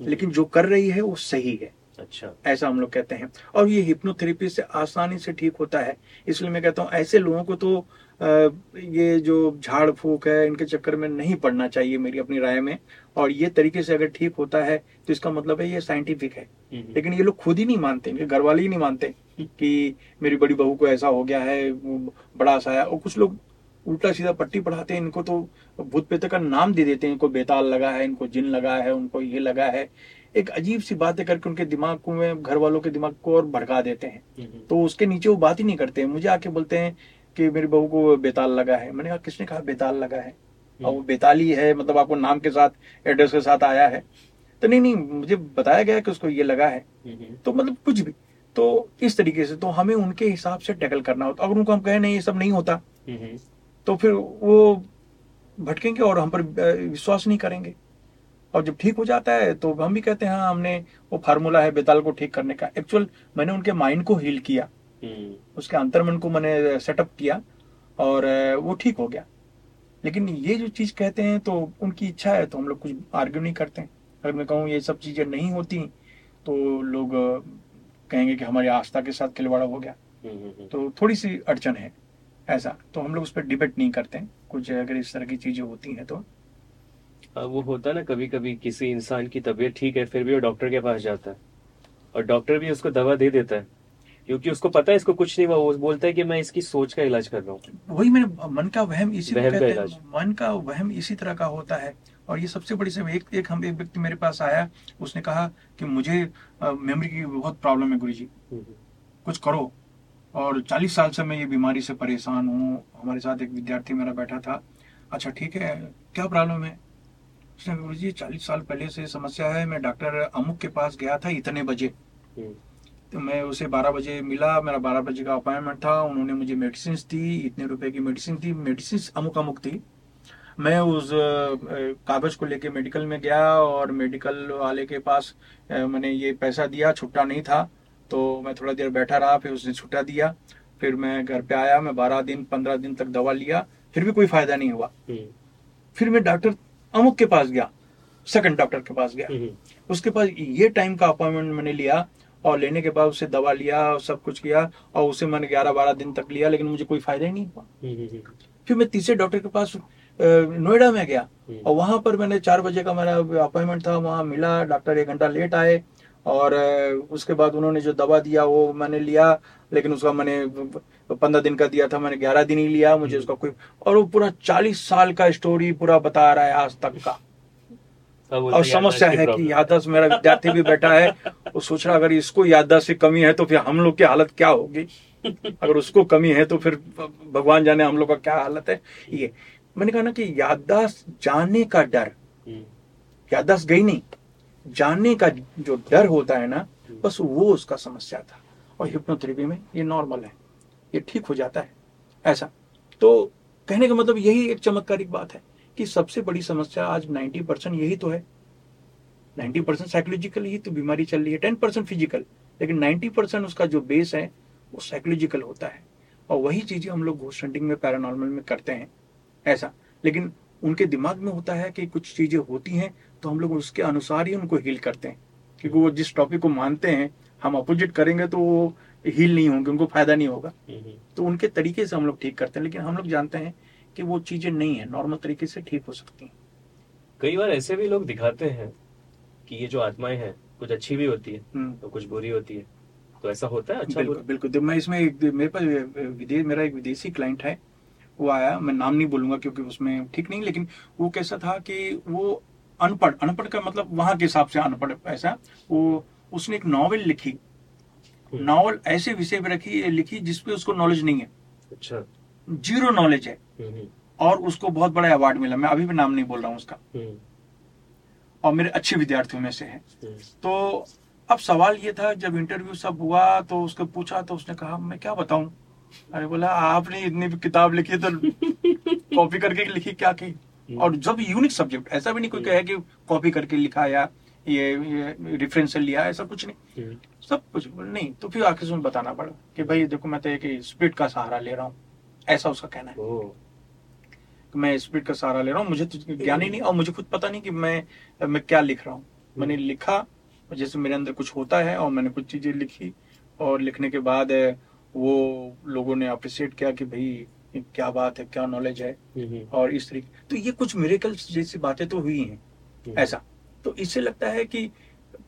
लेकिन जो कर रही है वो सही है। अच्छा। ऐसा हम लोग कहते हैं। और ये हिप्नोथेरेपी से आसानी से ठीक होता है। इसलिए मैं कहता हूँ ऐसे लोगों को तो ये जो झाड़ फूक है इनके चक्कर में नहीं पड़ना चाहिए मेरी अपनी राय में। और ये तरीके से अगर ठीक होता है तो इसका मतलब है ये साइंटिफिक है। हम्म, लेकिन ये लोग खुद ही नहीं मानते इनके घर वाले ही नहीं मानते कि मेरी बड़ी बहू को ऐसा हो गया है बड़ा सा है। और कुछ लोग उल्टा सीधा पट्टी पढ़ाते हैं इनको तो भूत प्रेत का नाम दे देते हैं इनको बेताल लगा है इनको जिन लगा है उनको ये लगा है। एक अजीब सी बातें करके उनके दिमाग को में घर वालों के दिमाग को और भड़का देते हैं। हम्म, तो उसके नीचे वो बात ही नहीं करते। हैं मुझे आके बोलते हैं कि मेरी बहू को बेताल लगा है। मैंने कहा किसने कहा बेताल लगा है? और वो बेताली है मतलब आपको नाम के साथ एड्रेस के साथ आया है। तो नहीं नहीं मुझे बताया गया कि उसको ये लगा है। हम्म, तो मतलब कुछ भी। तो इस तरीके से तो हमें उनके हिसाब से टैकल करना होता। अगर उनको हम कहें नहीं ये सब नहीं होता। हम्म, तो फिर वो भटकेंगे और हम पर विश्वास नहीं करेंगे। और जब ठीक हो जाता है तो हम भी कहते हैं हाँ हमने वो फार्मूला है बेताल को ठीक करने का। एक्चुअल मैंने उनके माइंड को हील किया। हम्म, उसके अंतर्मन को मैंने सेटअप किया और वो ठीक हो गया। लेकिन ये जो चीज़ कहते हैं तो उनकी इच्छा है तो हम लोग कुछ आर्ग्यू नहीं करते अगर मैं कहूँ ये सब चीज़ें नहीं होती तो लोग कहेंगे कि हमारी आस्था के साथ खिलवाड़ा हो गया। हम्म, हम्म, तो थोड़ी सी अड़चन है ऐसा। तो हम लोग उस पर डिबेट नहीं करते कुछ अगर इस तरह की चीज़ें होती हैं तो वो होता है ना कभी कभी किसी इंसान की तबीयत ठीक है फिर भी वो डॉक्टर के पास जाता है। और डॉक्टर भी उसको दवा दे देता है क्योंकि उसको पता है इसको कुछ नहीं हुआ वो बोलता है कि मैं इसकी सोच का इलाज कर रहा हूँ। वही मैंने मन का वहम इसी वहम का इलाज। मन का वहम इसी तरह का होता है। और ये सबसे बड़ी से एक एक हम एक व्यक्ति मेरे पास आया उसने कहा कि मुझे मेमोरी की बहुत प्रॉब्लम है गुरुजी। हम्म, कुछ करो। और चालीस साल से मैं ये बीमारी से परेशान हूँ। हमारे साथ एक विद्यार्थी मेरा बैठा था। अच्छा ठीक है क्या प्रॉब्लम है? उसने कहा, गुरुजी चालीस साल पहले से समस्या है। मैं डॉक्टर अमुक के पास गया था इतने बजे। हम्म, तो मैं उसे 12 बजे मिला मेरा 12 बजे का अपॉइंटमेंट था। उन्होंने मुझे मेडिसिन दी इतने रुपए की मेडिसिन थी। मेडिसिन अमुक अमुक थी। मैं उस कागज़ को लेके मेडिकल में गया और मेडिकल वाले के पास मैंने ये पैसा दिया छुट्टा नहीं था। तो मैं थोड़ा देर बैठा रहा फिर उसने छुट्टा दिया। फिर मैं घर पे आया मैं बारह दिन पंद्रह दिन तक दवा लिया। फिर भी कोई फ़ायदा नहीं हुआ। हम्म, फिर मैं डॉक्टर अमुक के पास गया सेकंड डॉक्टर के पास गया। हम्म, उसके पास ये टाइम का अपॉइंटमेंट मैंने लिया और लेने के बाद उसे दवा लिया और सब कुछ किया और उसे मैंने ग्यारह बारह दिन तक लिया लेकिन मुझे कोई फ़ायदा ही नहीं हुआ। हम्म, हम्म, फिर मैं तीसरे डॉक्टर के पास नोएडा में गया हम्म। और वहाँ पर मैंने चार बजे का मेरा अपॉइंटमेंट था वहाँ मिला डॉक्टर एक घंटा लेट आए और उसके बाद उन्होंने जो दवा दिया वो मैंने लिया लेकिन उसका मैंने पंद्रह दिन का दिया था मैंने ग्यारह दिन ही लिया मुझे उसका कोई और वो पूरा चालीस साल का स्टोरी पूरा बता रहा है आज तक का। और तो समस्या है कि याददाश्त मेरा विद्यार्थी भी बैठा है वो सोच रहा अगर इसको याददाश्त से कमी है तो फिर हम लोग की हालत क्या होगी? अगर उसको कमी है तो फिर भगवान जाने हम लोग का क्या हालत है? ये मैंने कहा ना कि याददाश्त जाने का डर हम्म, याददाश्त गई नहीं जानने का जो डर होता है ना बस वो उसका समस्या था। और हिप्नोथेरेपी में ये नॉर्मल है। ये ठीक हो जाता है, ऐसा। तो कहने का मतलब यही एक चमत्कारिक बात है कि सबसे बड़ी समस्या आज 90 परसेंट यही तो है। 90 परसेंट साइकोलॉजिकल ही तो बीमारी चल रही है 10 परसेंट फ़िज़िकल लेकिन 90 परसेंट उसका जो बेस है, वो साइकोलॉजिकल होता है। और वही चीज़ें हम लोग घोस्ट हंटिंग में पैरानॉर्मल में करते हैं, ऐसा। लेकिन उनके दिमाग में होता है कि कुछ चीज़ें होती हैं तो हम लोग उसके अनुसार ही उनको हील करते हैं। क्योंकि वो जिस टॉपिक को मानते हैं, हम अपोजिट करेंगे तो वो हील नहीं होंगे उनको फ़ायदा नहीं होगा। हम्म, तो उनके तरीके से हम लोग ठीक करते हैं लेकिन हम लोग जानते हैं कि वो चीज़ें नहीं है नॉर्मल तरीके से ठीक हो सकती हैं। कई बार ऐसे भी लोग दिखाते हैं कि ये जो आत्माएँ हैं कुछ अच्छी भी होती है हम्म, तो कुछ बुरी होती है। तो ऐसा होता है? अच्छा बिल्कुल बिल्कुल। मैं इसमें एक मेरे पास विदेश मेरा एक विदेशी क्लाइंट है वो आया मैं नाम नहीं बोलूँगा क्योंकि उसमें ठीक नहीं लेकिन वो कैसा था कि वो अनपढ़ अनपढ़ का मतलब वहाँ के हिसाब से अनपढ़ ऐसा वो उसने एक नॉवेल लिखी हम्म। नॉवल ऐसे विषय पे रखी लिखी जिसपे उसको नॉलेज नहीं है। अच्छा। ज़ीरो नॉलेज है। हम्म, हम्म, और उसको बहुत बड़ा अवार्ड मिला। मैं अभी भी नाम नहीं बोल रहा हूँ उसका। हम्म, और मेरे अच्छे विद्यार्थियों में से है। हम्म, तो अब सवाल ये था जब इंटरव्यू सब हुआ तो उसको पूछा तो उसने कहा मैं क्या बताऊँ? अरे बोला आपने इतनी भी किताब लिखी तो [laughs] कॉपी करके लिखी क्या की? और जब यूनिक सब्जेक्ट ऐसा भी नहीं कोई कहे कि कॉपी करके लिखा या ये, ये रेफरेंस लिया ऐसा कुछ नहीं। हम्म, सब कुछ नहीं तो फिर आखिर उसमें बताना पड़ा कि भाई देखो मैं तो एक स्पीड का सहारा ले रहा हूँ। ऐसा उसका कहना है। कि मैं स्पीड का सहारा ले रहा हूँ मुझे तो ज्ञान ही नहीं और मुझे खुद पता नहीं कि मैं मैं क्या लिख रहा हूँ। मैंने लिखा जैसे मेरे अंदर कुछ होता है और मैंने कुछ चीज़ें लिखी और लिखने के बाद वो लोगों ने अप्रिशिएट किया कि भाई क्या बात है क्या नॉलेज है। हम्म, हम्म, और इस तरीके तो ये कुछ मेरेकल्स जैसी बातें तो हुई हैं हम्म, ऐसा। तो इससे लगता है कि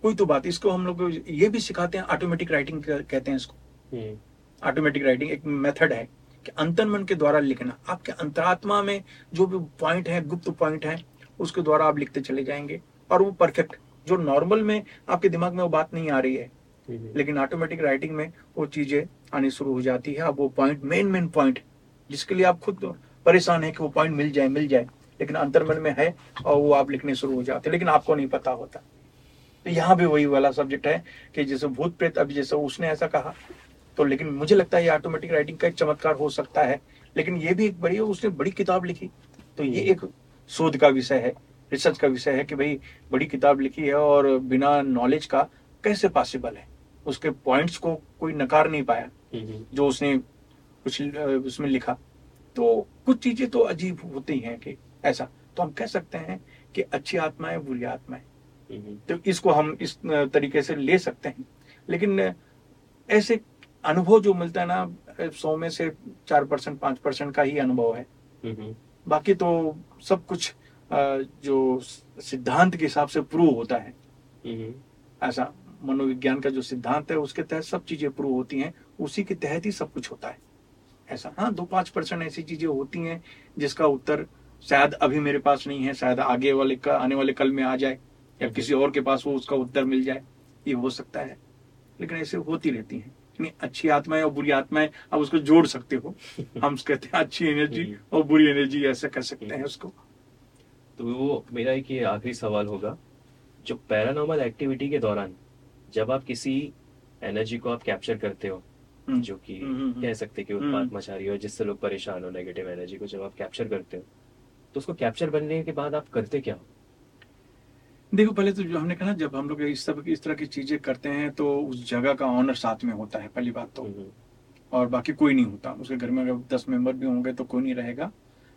कोई तो बात इसको हम लोग ये भी सिखाते हैं ऑटोमेटिक राइटिंग कहते हैं इसको। हम्म, ऑटोमेटिक राइटिंग एक मेथड है कि अंतन मन के द्वारा लिखना। आपके अंतरात्मा में जो भी पॉइंट है गुप्त पॉइंट है उसके द्वारा आप लिखते चले जाएँगे और वो परफेक्ट जो नॉर्मल में आपके दिमाग में वो बात नहीं आ रही है हम्म, लेकिन ऑटोमेटिक राइटिंग में वो चीज़ें आनी शुरू हो जाती है। अब वो पॉइंट मेन मेन पॉइंट जिसके लिए आप खुद परेशान है कि वो पॉइंट मिल जाए मिल जाए लेकिन अंतर्मन में है और वो आप लिखने शुरू हो जाते हैं लेकिन आपको नहीं पता होता। तो यहाँ भी वही वाला सब्जेक्ट है कि जैसे भूत प्रेत अभी जैसे उसने ऐसा कहा तो लेकिन मुझे लगता है ये ऑटोमेटिक राइटिंग का एक चमत्कार हो सकता है। लेकिन ये भी एक बड़ी है उसने बड़ी किताब लिखी। तो ये एक शोध का विषय है रिसर्च का विषय है कि भाई बड़ी किताब लिखी है और बिना नॉलेज का कैसे पॉसिबल है? उसके पॉइंट्स को कोई नकार नहीं पाया हम्म, जो उसने कुछ उसमें लिखा। तो कुछ चीज़ें तो अजीब होती हैं कि ऐसा। तो हम कह सकते हैं कि अच्छी आत्मा है बुरी आत्मा हम्म, तो इसको हम इस तरीके से ले सकते हैं। लेकिन ऐसे अनुभव जो मिलता है ना सौ में से चार परसेंट पाँच परसेंट का ही अनुभव है। हम्म, बाकी तो सब कुछ जो सिद्धांत के हिसाब से प्रूव होता है। हम्म, ऐसा मनोविज्ञान का जो सिद्धांत है उसके तहत सब चीज़ें प्रूव होती हैं उसी के तहत ही सब कुछ होता है। ऐसा हाँ दो पाँच परसेंट ऐसी चीज़ें होती हैं जिसका उत्तर शायद अभी मेरे पास नहीं है शायद आगे वाले का आने वाले कल में आ जाए। या किसी और के पास वो उसका उत्तर मिल जाए ये हो सकता है। लेकिन ऐसे होती रहती है। अच्छी आत्माएँ और बुरी आत्माएँ आप उसको जोड़ सकते हो। हम कहते हैं अच्छी एनर्जी [laughs] और बुरी एनर्जी ऐसा कह सकते हैं उसको। तो वो मेरा एक ये आखिरी सवाल होगा। जो पैरानॉर्मल एक्टिविटी के दौरान जब आप किसी एनर्जी को आप कैप्चर करते हो हम्म, जो कि हम्म, हम्म, कह सकते कि। उत्पात मचा रही हो जिससे लोग परेशान हो नेगेटिव एनर्जी को जब आप कैप्चर करते हो तो उसको कैप्चर बनने के बाद आप करते क्या हो? देखो पहले तो जो हमने कहा जब हम लोग इस सब इस तरह की चीज़ें करते हैं तो उस जगह का ऑनर साथ में होता है पहली बात तो। हम्म, और बाकी कोई नहीं होता। उसके घर में अगर दस मेंबर भी होंगे तो कोई नहीं रहेगा।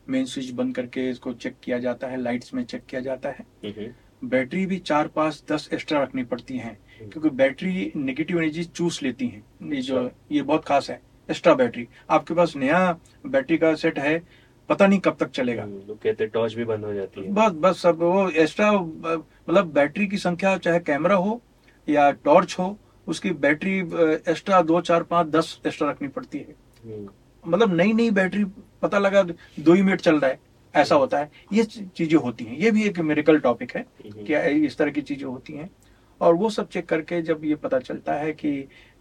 मेन स्विच बंद करके इसको चेक किया जाता है लाइट्स में चेक किया जाता है। हम्म, बैटरी भी चार पाँच दस एक्स्ट्रा रखनी पड़ती हैं क्योंकि बैटरी नेगेटिव एनर्जी चूस लेती हैं। ये जो ये बहुत खास है एक्स्ट्रा बैटरी आपके पास नया बैटरी का सेट है पता नहीं कब तक चलेगा। हम्म, लोग कहते टॉर्च भी बंद हो जाती है। बस बस सब वो एक्स्ट्रा मतलब बैटरी की संख्या चाहे कैमरा हो या टॉर्च हो उसकी बैटरी एक्स्ट्रा दो चार पाँच दस एक्स्ट्रा रखनी पड़ती है। हम्म, मतलब नई नई बैटरी पता लगा दो ही मिनट चल रहा है ऐसा होता है। ये चीज़ें होती हैं। ये भी एक मेरिकल टॉपिक है हम्म, कि इस तरह की चीज़ें होती हैं। और वो सब चेक करके जब ये पता चलता है कि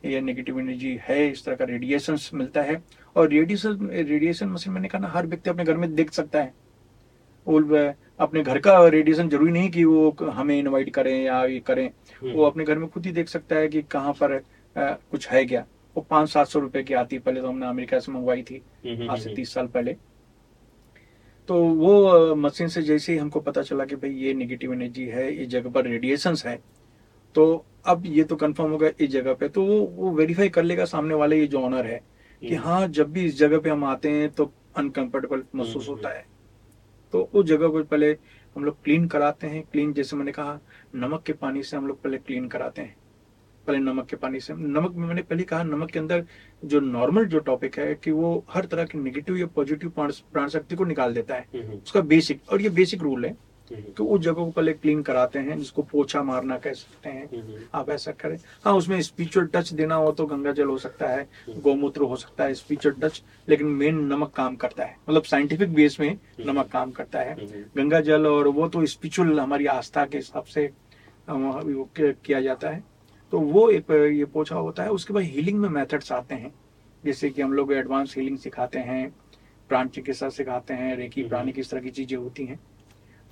ये नेगेटिव एनर्जी है इस तरह का रेडिएशन मिलता है और रेडिएशन रेडिएशन मशीन मैंने कहा ना हर व्यक्ति अपने घर में देख सकता है। वो अपने घर का रेडिएशन ज़रूरी नहीं कि वो हमें इनवाइट करें या ये करें। हम्म, वो अपने घर में खुद ही देख सकता है कि कहाँ पर अ, कुछ है क्या। वो पाँच सात सौ रुपए की आती पहले तो हमने अमेरिका से मंगवाई थी आज से तीस साल पहले। तो वो मशीन से जैसे ही हमको पता चला कि भाई ये नेगेटिव एनर्जी है ये जगह पर रेडिएशंस है तो अब ये तो कंफर्म होगा इस जगह पे तो वो वो वेरीफाई कर लेगा सामने वाले ये जो ऑनर है कि हम्म, हाँ जब भी इस जगह पे हम आते हैं तो अनकंफर्टेबल महसूस हम्म, होता है। तो उस जगह को पहले हम लोग क्लीन कराते हैं। क्लीन जैसे मैंने कहा नमक के पानी से हम लोग पहले क्लीन कराते हैं। पहले नमक के पानी से। नमक में मैंने पहले कहा नमक के अंदर जो नॉर्मल जो टॉपिक है कि वो हर तरह की नेगेटिव या पॉजिटिव प्राण शक्ति को निकाल देता है। हम्म, उसका बेसिक और ये बेसिक रूल है। हम्म, कि उस जगह को पहले क्लीन कराते हैं जिसको पोछा मारना कह सकते हैं। हम्म, आप ऐसा करें। हाँ उसमें स्पिरिचुअल टच देना हो तो गंगा जल हो सकता है गौमूत्र हो सकता है स्पिरिचुअल टच लेकिन मेन नमक काम करता है। मतलब साइंटिफिक बेस में नमक काम करता है। हम्म, गंगा जल और वो तो स्पिरिचुअल हमारी आस्था के हिसाब से किया जाता है। तो वो एक ये पोछा होता है। उसके बाद हीलिंग में मेथड्स आते हैं। जैसे कि हम लोग एडवांस हीलिंग सिखाते हैं प्राण चिकित्सा सिखाते हैं रेकी हम्म। प्राणी किस तरह की चीज़ें होती हैं।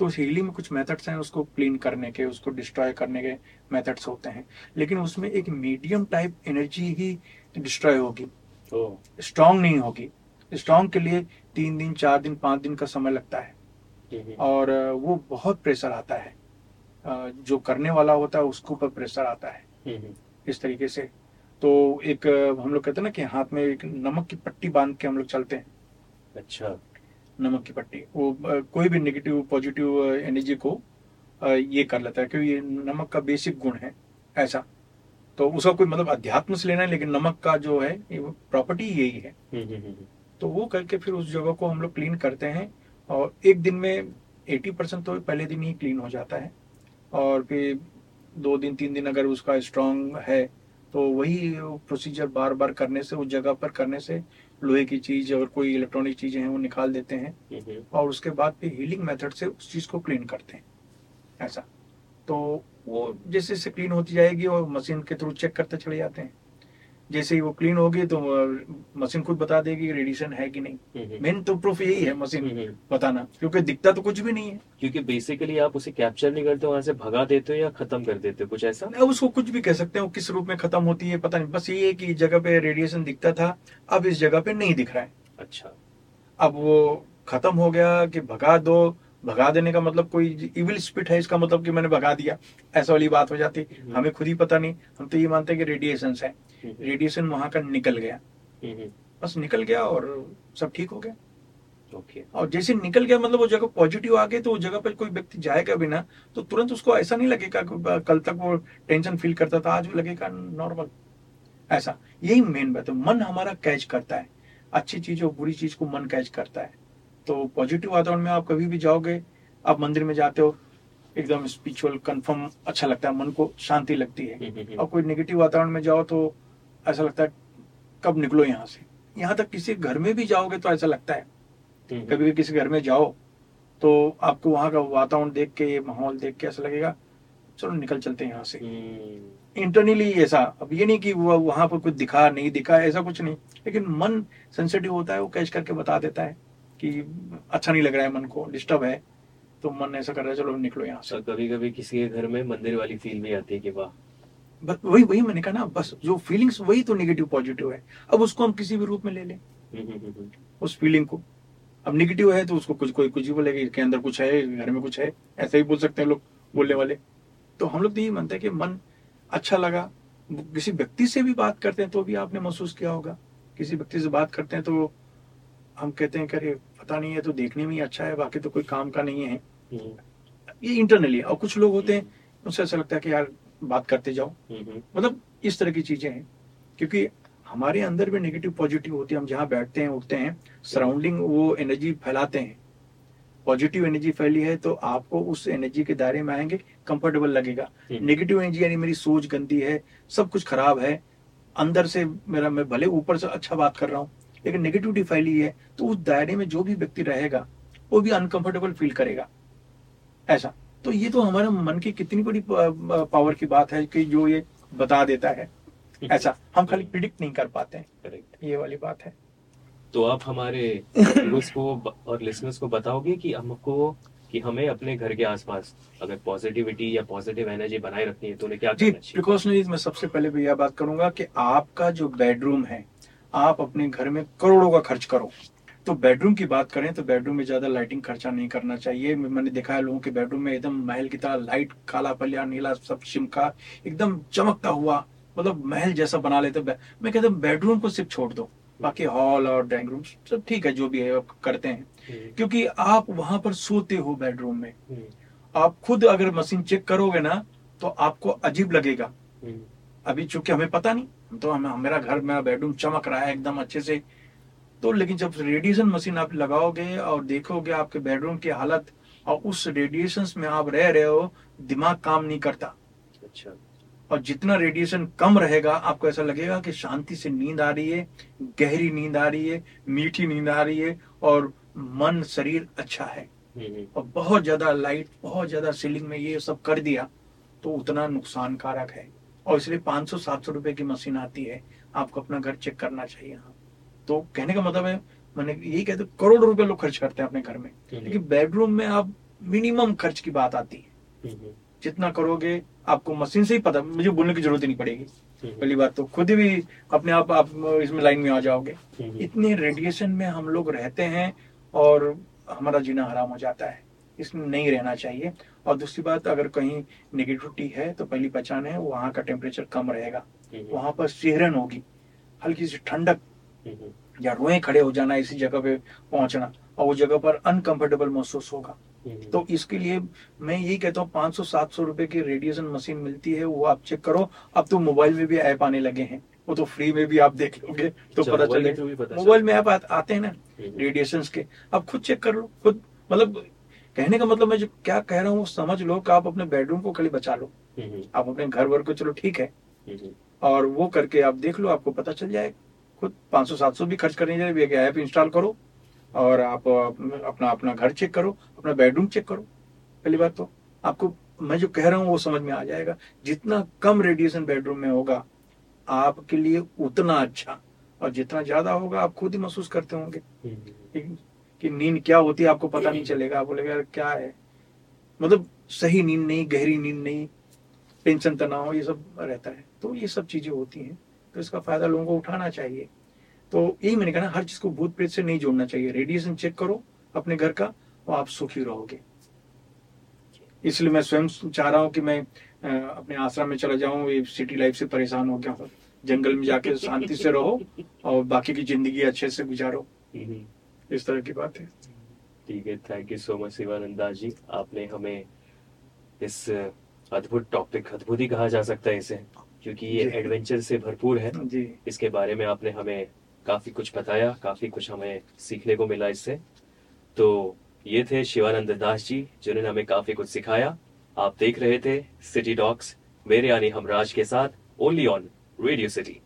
तो उस हीलिंग में कुछ मेथड्स हैं उसको क्लीन करने के उसको डिस्ट्रॉय करने के मेथड्स होते हैं। लेकिन उसमें एक मीडियम टाइप एनर्जी ही डिस्ट्रॉय होगी। स्ट्रांग नहीं होगी। स्ट्रांग के लिए तीन दिन चार दिन पाँच दिन का समय लगता है। और वो बहुत प्रेशर आता है। जो करने वाला होता है उसके ऊपर प्रेशर आता है। इस तरीके से। तो एक हम लोग कहते हैं ना कि हाथ में एक नमक की पट्टी बाँध के हम लोग चलते हैं। अच्छा। नमक की पट्टी। वो कोई भी नेगेटिव पॉजिटिव एनर्जी को ये कर लेता है क्योंकि ये नमक का बेसिक गुण है ऐसा। तो उसका कोई मतलब अध्यात्म से लेना है लेकिन नमक का जो है प्रॉपर्टी यही है। हम्म, हम्म, हम्म, तो वो करके फिर उस जगह को हम लोग क्लीन करते हैं और एक दिन में एटी परसेंट तो पहले दिन ही क्लीन हो जाता है। और फिर दो दिन तीन दिन अगर उसका स्ट्रांग है तो वही प्रोसीजर बार बार करने से उस जगह पर करने से लोहे की चीज़ और कोई इलेक्ट्रॉनिक चीज़ें हैं वो निकाल देते हैं। और उसके बाद फिर हीलिंग मेथड से उस चीज़ को क्लीन करते हैं। ऐसा। तो वो जैसे जैसे क्लीन होती जाएगी और मशीन के थ्रू चेक करते चले जाते हैं। जैसे ही वो क्लीन होगी तो मशीन खुद बता देगी रेडिएशन है कि नहीं। हम्म, मेन तो प्रूफ यही है मशीन हम्म, हम्म। बताना क्योंकि दिखता तो कुछ भी नहीं है। क्योंकि बेसिकली आप उसे कैप्चर नहीं करते वहाँ से भगा देते हो या खत्म कर देते हो कुछ ऐसा? अब उसको कुछ भी कह सकते हैं वो किस रूप में खत्म होती है पता नहीं। बस ये है कि इस जगह पे रेडिएशन दिखता था अब इस जगह पे नहीं दिख रहा है। अच्छा। अब वो खत्म हो गया कि भगा दो भगा देने का मतलब कोई इविल स्पिट है इसका मतलब कि मैंने भगा दिया। ऐसा वाली बात हो जाती। हम्म। हमें खुद ही पता नहीं। हम तो ये मानते हैं कि रेडिएशन है। रेडिएशन वहाँ का निकल गया। हम्म, हम्म, बस निकल गया और सब ठीक हो गया। ओके। और जैसे निकल गया मतलब वो जगह पॉजिटिव आ गए तो उस जगह पर कोई व्यक्ति जाएगा भी ना तो तुरंत उसको ऐसा नहीं लगेगा कल तक वो टेंशन फील करता था आज भी लगेगा नॉर्मल ऐसा। यही मेन बात है। मन हमारा कैच करता है। अच्छी चीज़ और बुरी चीज़ को मन कैच करता है। तो पॉजिटिव वातावरण में आप कभी भी जाओगे आप मंदिर में जाते हो एकदम स्पिरिचुअल कंफर्म अच्छा लगता है मन को शांति लगती है। हम्म, हम्म, और कोई नेगेटिव वातावरण में जाओ तो ऐसा लगता है कब निकलो यहाँ से? यहाँ तक किसी घर में भी जाओगे तो ऐसा लगता है। हम्म, कभी भी किसी घर में जाओ तो आपको वहाँ का वातावरण देख के माहौल देख के ऐसा लगेगा चलो निकल चलते हैं यहाँ से। हम्म, इंटरनली ऐसा अब ये नहीं कि वो वहाँ पर कुछ दिखा नहीं दिखा ऐसा कुछ नहीं। लेकिन मन सेंसिटिव होता है वो कैच करके बता देता है। कि अच्छा नहीं लग रहा है मन को डिस्टर्ब है तो मन ऐसा कर रहा है चलो निकलो यहाँ से। कभी कभी किसी के घर में मंदिर वाली फील भी आती है कि वाह। बस वही वही मैंने कहा ना बस जो फीलिंग्स वही तो नेगेटिव पॉजिटिव है। अब उसको हम किसी भी रूप में ले लें। उस फीलिंग को। अब नेगेटिव है तो उसको कुछ कोई कुछ ही बोलेगा इसके अंदर कुछ है घर में कुछ है ऐसा ही बोल सकते हैं लोग बोलने वाले। तो हम लोग तो यही मानते हैं कि मन अच्छा लगा। किसी व्यक्ति से भी बात करते हैं तो भी आपने महसूस किया होगा। किसी व्यक्ति से बात करते हैं तो हम कहते हैं कि पता नहीं है तो देखने में ही अच्छा है बाकी तो कोई काम का नहीं है। हम्म, ये इंटरनली और कुछ लोग होते हैं उनसे ऐसा लगता है कि यार बात करते जाओ। हम्म, हम्म, मतलब इस तरह की चीज़ें हैं। क्योंकि हमारे अंदर भी नेगेटिव पॉजिटिव होती है। हम जहाँ बैठते हैं उठते हैं सराउंडिंग वो एनर्जी फैलाते हैं। पॉजिटिव एनर्जी फैली है तो आपको उस एनर्जी के दायरे में आएँगे कंफर्टेबल लगेगा। नेगेटिव एनर्जी यानी मेरी सोच गंदी है सब कुछ खराब है। अंदर से मेरा मैं भले ऊपर से अच्छा बात कर रहा हूँ लेकिन नेगेटिविटी फैली है तो उस दायरे में जो भी व्यक्ति रहेगा वो भी अनकंफर्टेबल फील करेगा। ऐसा। तो ये तो हमारे मन की कितनी बड़ी पावर की बात है कि जो ये बता देता है। ऐसा। हम खाली प्रिडिक्ट नहीं कर पाते हैं। करेक्ट ये वाली बात है। तो आप हमारे को और लिसनर्स को बताओगे कि हमको कि हमें अपने घर के आसपास अगर पॉजिटिविटी या पॉजिटिव एनर्जी बनाए रखनी है तो उन्हें क्या जी प्रिकॉशनरीज मैं सबसे पहले भी यह बात करूँगा कि आपका जो बेडरूम है आप अपने घर में करोड़ों का खर्च करो। तो बेडरूम की बात करें तो बेडरूम में ज़्यादा लाइटिंग खर्चा नहीं करना चाहिए। मैंने देखा है लोगों के बेडरूम में एकदम महल की तरह लाइट काला पलिया नीला सब चिमका एकदम चमकता हुआ मतलब महल जैसा बना लेते। मैं कहता हूँ बेडरूम को सिर्फ़ छोड़ दो। बाकी हॉल और ड्राइंग रूम सब ठीक है जो भी है आप करते हैं। हम्म, क्योंकि आप वहाँ पर सोते हो बेडरूम में। हम्म, आप खुद अगर मशीन चेक करोगे ना तो आपको अजीब लगेगा। हम्म, अभी चूँकि हमें पता नहीं तो हम मेरा घर मेरा बेडरूम चमक रहा है एकदम अच्छे से। तो लेकिन जब रेडिएशन मशीन आप लगाओगे और देखोगे आपके बेडरूम की हालत और उस रेडिएशन में आप रह रहे हो दिमाग काम नहीं करता। अच्छा। और जितना रेडिएशन कम रहेगा आपको ऐसा लगेगा कि शांति से नींद आ रही है गहरी नींद आ रही है मीठी नींद आ रही है और मन शरीर अच्छा है। हम्म, और बहुत ज़्यादा लाइट बहुत ज़्यादा सीलिंग में ये सब कर दिया तो उतना नुकसानकारक है। और इसलिए 500 700 रुपए की मशीन आती है आपको अपना घर चेक करना चाहिए हाँ। तो कहने का मतलब है मैंने यही कहते करोड़ रुपए लोग खर्च करते हैं अपने घर में। लेकिन बेडरूम में आप मिनिमम खर्च की बात आती है। जितना करोगे आपको मशीन से ही पता मुझे बोलने की ज़रूरत ही नहीं पड़ेगी। पहली बात तो खुद भी अपने आप आप इसमें लाइन में आ जाओगे। इतने रेडिएशन में हम लोग रहते हैं और हमारा जीना हराम हो जाता है। इसमें नहीं रहना चाहिए। और दूसरी बात अगर कहीं नेगेटिविटी है तो पहली पहचान है वहाँ का टेम्परेचर कम रहेगा। हम्म, वहाँ पर सिहरन होगी। हल्की सी ठंडक। हम्म, या रोए खड़े हो जाना इसी जगह पे पहुँचना और वो जगह पर अनकंफर्टेबल महसूस होगा। हम्म, तो इसके लिए मैं यही कहता हूँ 500 700 रुपए की रेडिएशन मशीन मिलती है वो आप चेक करो। अब तो मोबाइल में भी ऐप आने लगे हैं। वो तो फ्री में भी आप देख लोगे तो अच्छा, पता चले। मोबाइल में ऐप आते हैं ना रेडिएशन के। आप खुद चेक कर लो खुद मतलब कहने का मतलब मैं जो क्या कह रहा हूँ समझ लो कि आप अपने बेडरूम को खाली बचा लो। हम्म, आप अपने घर वर को चलो ठीक है। हम्म, और वो करके आप देख लो आपको पता चल जाए खुद 500 700 भी खर्च करने जाए एक ऐप इंस्टॉल करो और आप अपना अपना घर चेक करो अपना बेडरूम चेक करो। पहली बात तो आपको मैं जो कह रहा हूँ वो समझ में आ जाएगा। जितना कम रेडिएशन बेडरूम में होगा आपके लिए उतना अच्छा। और जितना ज़्यादा होगा आप खुद ही महसूस करते होंगे। हम्म, कि, नींद क्या होती है आपको पता नहीं चलेगा। आप बोलेगा यार क्या है? मतलब सही नींद नहीं गहरी नींद नहीं टेंशन तनाव ये सब रहता है। तो ये सब चीज़ें होती हैं। तो इसका फ़ायदा लोगों को उठाना चाहिए। तो यही मैंने कहा ना हर चीज़ को भूत प्रेत से नहीं जोड़ना चाहिए। रेडिएशन चेक करो अपने घर का और आप सुखी रहोगे। इसलिए मैं स्वयं चाह रहा हूँ कि मैं अपने आश्रम में चला जाऊँ ये सिटी लाइफ से परेशान हो गया हूँ। जंगल में जाके शांति से रहो और बाकी की ज़िंदगी अच्छे से गुजारो। हम्म, इस तरह की बात। है ठीक है thank you so much Shivanand ji. आपने हमें इस अद्भुत टॉपिक अद्भुत ही कहा जा सकता है इसे क्योंकि ये एडवेंचर से भरपूर है। जी। इसके बारे में आपने हमें काफ़ी कुछ बताया काफ़ी कुछ हमें सीखने को मिला इससे। तो ये थे शिवानंद दास जी जिन्होंने हमें काफ़ी कुछ सिखाया। आप देख रहे थे सिटी डॉक्स मेरे यानी हमराज के साथ ओनली ऑन रेडियो सिटी